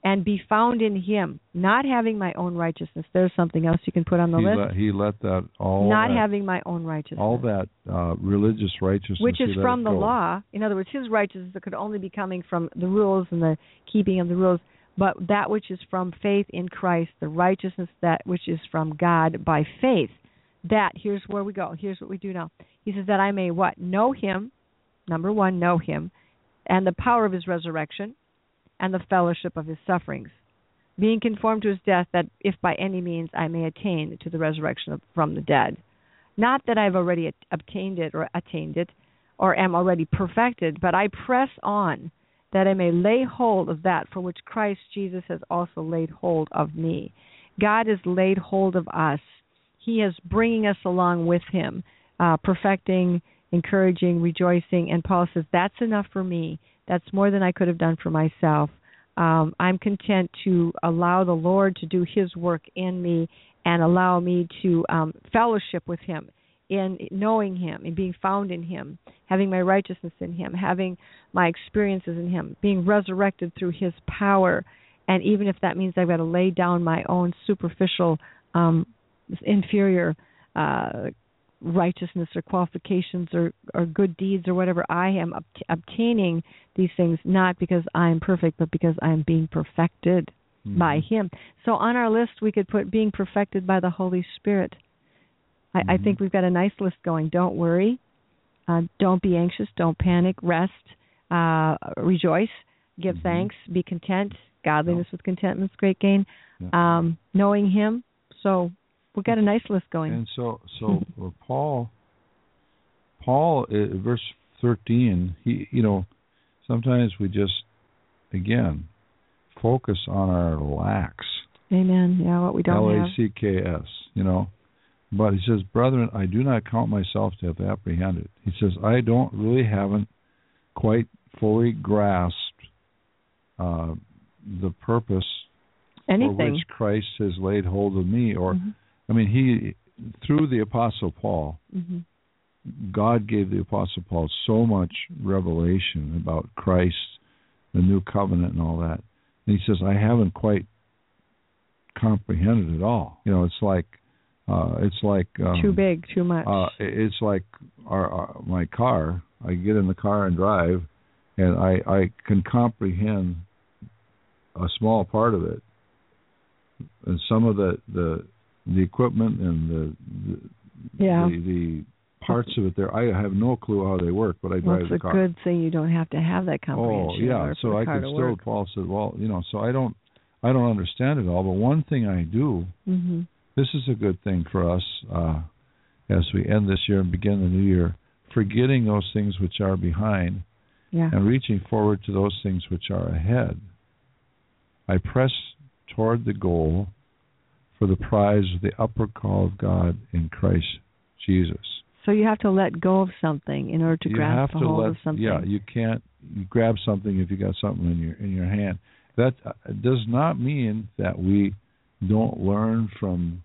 And be found in him, not having my own righteousness. There's something else you can put on the He list. let, he let that all not that, having my own righteousness. all that uh, religious righteousness, which is from the go. law. In other words, his righteousness could only be coming from the rules and the keeping of the rules, but that which is from faith in Christ, the righteousness that which is from God by faith. That here's where we go. Here's what we do now. He says that I may what know Him. Number one, know Him, and the power of His resurrection, and the fellowship of His sufferings, being conformed to His death, that if by any means I may attain to the resurrection from the dead. Not that I've already obtained it or attained it, or am already perfected, but I press on that I may lay hold of that for which Christ Jesus has also laid hold of me. God has laid hold of us. He is bringing us along with Him, uh, perfecting, encouraging, rejoicing. And Paul says, That's enough for me. That's more than I could have done for myself. Um, I'm content to allow the Lord to do His work in me and allow me to um, fellowship with Him in knowing Him and being found in Him, having my righteousness in Him, having my experiences in Him, being resurrected through His power. And even if that means I've got to lay down my own superficial, um, inferior uh, righteousness or qualifications or or good deeds or whatever. I am obt- obtaining these things not because I am perfect, but because I am being perfected Mhm. by Him. So on our list, we could put being perfected by the Holy Spirit. I, I think we've got a nice list going. Don't worry, uh, don't be anxious, don't panic, rest, uh, rejoice, give Mhm. thanks, be content. Godliness with contentment is great gain. Yeah. Um, knowing Him. So we've got a nice list going. And so, so uh, Paul, Paul, uh, verse thirteen. He, you know, sometimes we just, again, focus on our lacks. Amen. Yeah, what we don't L A have. C K S. You know, but he says, brethren, I do not count myself to have apprehended. He says, I don't really haven't quite fully grasped uh, the purpose for Anything. which Christ has laid hold of me, or Mhm. I mean, he through the Apostle Paul, Mhm. God gave the Apostle Paul so much revelation about Christ, the new covenant, and all that. And he says, I haven't quite comprehended it all. You know, it's like uh, it's like um, too big, too much. Uh, it's like our, our my car. I get in the car and drive, and I I can comprehend a small part of it, and some of the the the equipment and the the, Yeah. the, the parts of it there. I have no clue how they work, but I drive well, drive it's the a good thing you don't have to have that oh comprehension. in yeah, so the I car to still. work. Paul said, well, you know, so I don't I don't understand it all, but one thing I do hmm this is a good thing for us uh, as we end this year and begin the new year, forgetting those things which are behind Yeah. and reaching forward to those things which are ahead. I press toward the goal for the prize of the upper call of God in Christ Jesus. So you have to let go of something in order to you grasp have a to hold let of something. yeah you can't you grab something if you got something in your in your hand that uh, does not mean that we don't learn from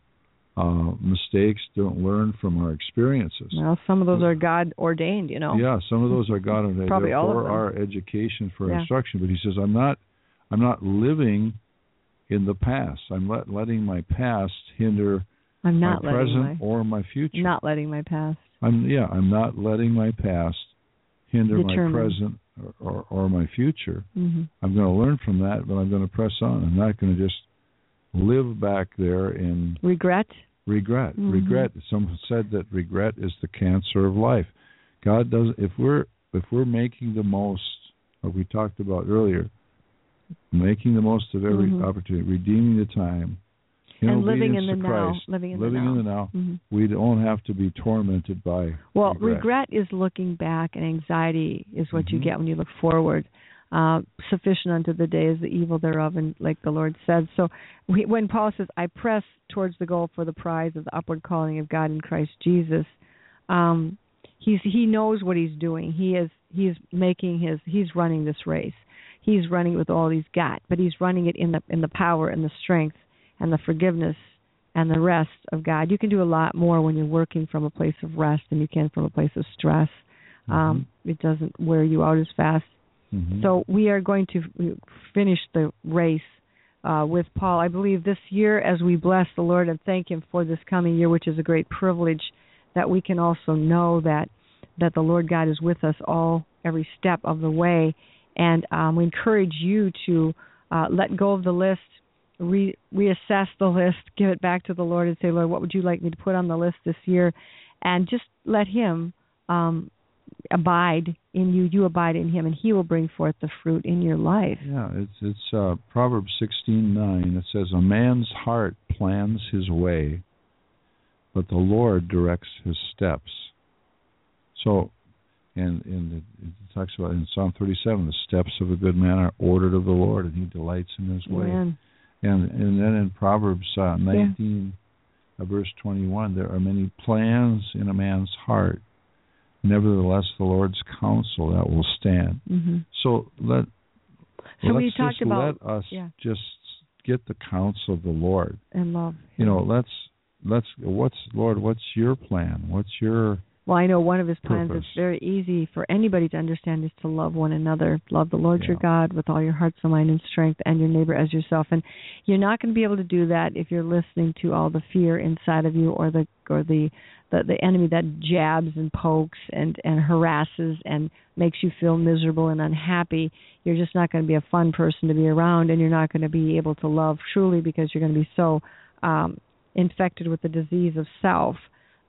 uh mistakes don't learn from our experiences well, some of those are God ordained, you know. yeah some of those are God ordained. Probably all for our education for Yeah. instruction but he says i'm not i'm not living in the past i'm let, letting my past hinder I'm not my present my or my future not letting my past. I'm yeah, I'm not letting my past hinder my present or, or, or my future. hmm I'm going to learn from that, but I'm going to press on. I'm not going to just live back there in Regret. regret. Mhm. Regret. Someone said that regret is the cancer of life. God does if we're if we're making the most of we talked about earlier, making the most of every Mhm. opportunity, redeeming the time, in and living in the to now. Living in living the now. in the now. hmm We don't have to be tormented by Well, regret. regret. is looking back, and anxiety is what you Mhm. get when you look forward. Uh, sufficient unto the day is the evil thereof, and like the Lord said. So, we, when Paul says, "I press towards the goal for the prize of the upward calling of God in Christ Jesus," um, he's he knows what he's doing. He is he's making his he's running this race. He's running with all he's got, but he's running it in the in the power and the strength and the forgiveness and the rest of God. You can do a lot more when you're working from a place of rest than you can from a place of stress. Um, it doesn't wear you out as fast. Mhm. So we are going to finish the race uh, with Paul. I believe this year, as we bless the Lord and thank Him for this coming year, which is a great privilege, that we can also know that that the Lord God is with us all every step of the way. And um, we encourage you to uh, let go of the list, re- reassess the list, give it back to the Lord, and say, Lord, what would you like me to put on the list this year? And just let Him um, abide in you. You abide in Him, and He will bring forth the fruit in your life. Yeah, it's it's uh, Proverbs sixteen nine. It says, "A man's heart plans his way, but the Lord directs his steps." So, and and it, it talks about in Psalm thirty seven, the steps of a good man are ordered of the Lord, and he delights in his way. Amen. And and then in Proverbs uh, nineteen, uh, verse twenty one, there are many plans in a man's heart. Nevertheless, the Lord's counsel that will stand. hmm So let So we let's talked just about- let us yeah. just get the counsel of the Lord. And love. You know, let's let's what's Lord, what's your plan? What's your Well, I know one of his plans that's very easy for anybody to understand is to love one another. Love the Lord your God with all your heart, soul, mind, and strength, and your neighbor as yourself. And you're not going to be able to do that if you're listening to all the fear inside of you, or the or the the, the enemy that jabs and pokes and and harasses and makes you feel miserable and unhappy. You're just not going to be a fun person to be around, and you're not going to be able to love truly because you're going to be so um, infected with the disease of self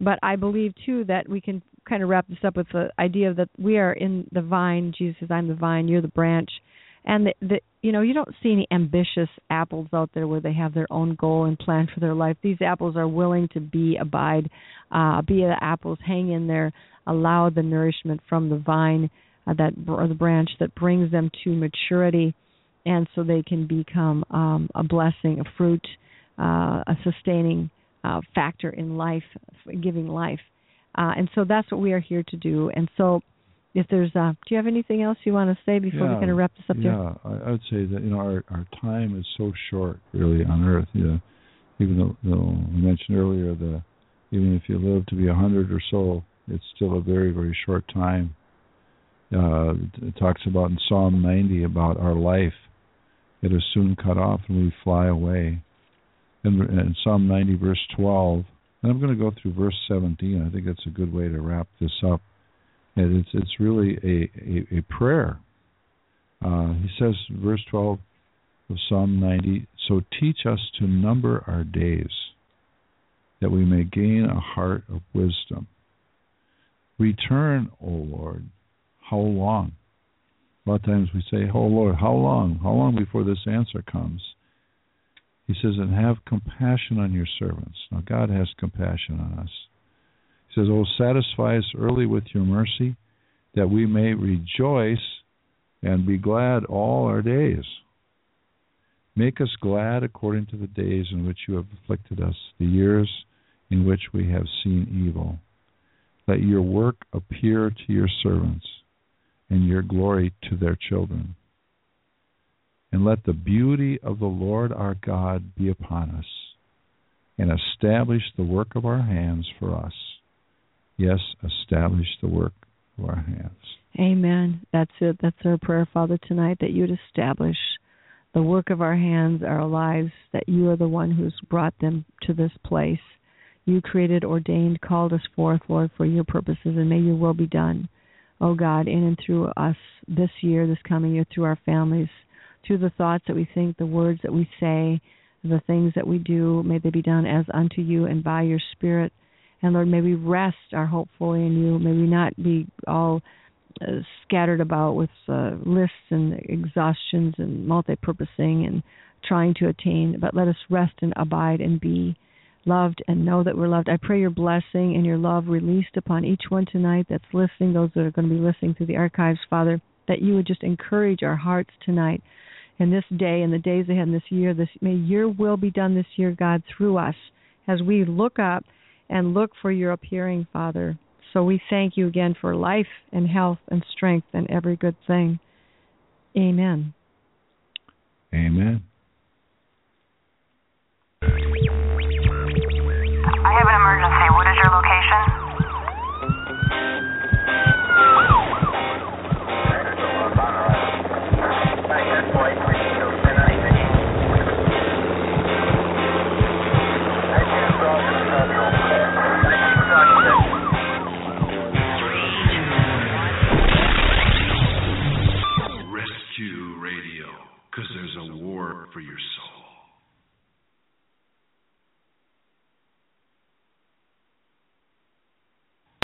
but I believe too that we can kind of wrap this up with the idea that we are in the vine. Jesus says, "I'm the vine, you're the branch," and the, the you know you don't see any ambitious apples out there where they have their own goal and plan for their life. These apples are willing to be abide, uh, be the apples, hang in there, allow the nourishment from the vine uh, that or the branch that brings them to maturity, and so they can become um, a blessing, a fruit, uh, a sustaining uh, factor in life, giving life. Uh, and so that's what we are here to do. And so, if there's, uh, do you have anything else you want to say before we Yeah, kind of wrap this up? Yeah, I, I would say that you know our our time is so short, really, on Earth. You know, even though, though we mentioned earlier the even if you live to be a hundred or so, it's still a very very short time. Uh, it talks about in Psalm 90 about our life. It is soon cut off and we fly away. And in Psalm 90 verse 12, and I'm going to go through verse 17. I think that's a good way to wrap this up. And it's it's really a a, a prayer. Uh, he says, verse 12 of Psalm 90, so teach us to number our days, that we may gain a heart of wisdom. Return, O Lord, how long? A lot of times we say, Oh Lord, how long? How long before this answer comes? He says, and have compassion on your servants. Now, God has compassion on us. He says, Oh, satisfy us early with your mercy, that we may rejoice and be glad all our days. Make us glad according to the days in which you have afflicted us, the years in which we have seen evil. Let your work appear to your servants, and your glory to their children. And let the beauty of the Lord our God be upon us, and establish the work of our hands for us. Yes, establish the work of our hands. Amen. That's it. That's our prayer, Father, tonight, that you'd establish the work of our hands, our lives, that you are the one who's brought them to this place. You created, ordained, called us forth, Lord, for your purposes, and may your will be done, oh God, in and through us this year, this coming year, through our families, through the thoughts that we think, the words that we say, the things that we do, may they be done as unto you and by your Spirit. And Lord, may we rest our hope fully in you. May we not be all uh, scattered about with uh, lists and exhaustions and multi-purposing and trying to attain, but let us rest and abide and be loved and know that we're loved. I pray your blessing and your love released upon each one tonight that's listening, those that are going to be listening through the archives, Father, that you would just encourage our hearts tonight and this day and the days ahead in this year. This may your will be done this year, God, through us as we look up and look for your appearing, Father. So we thank you again for life and health and strength and every good thing. Amen. Amen. For your soul.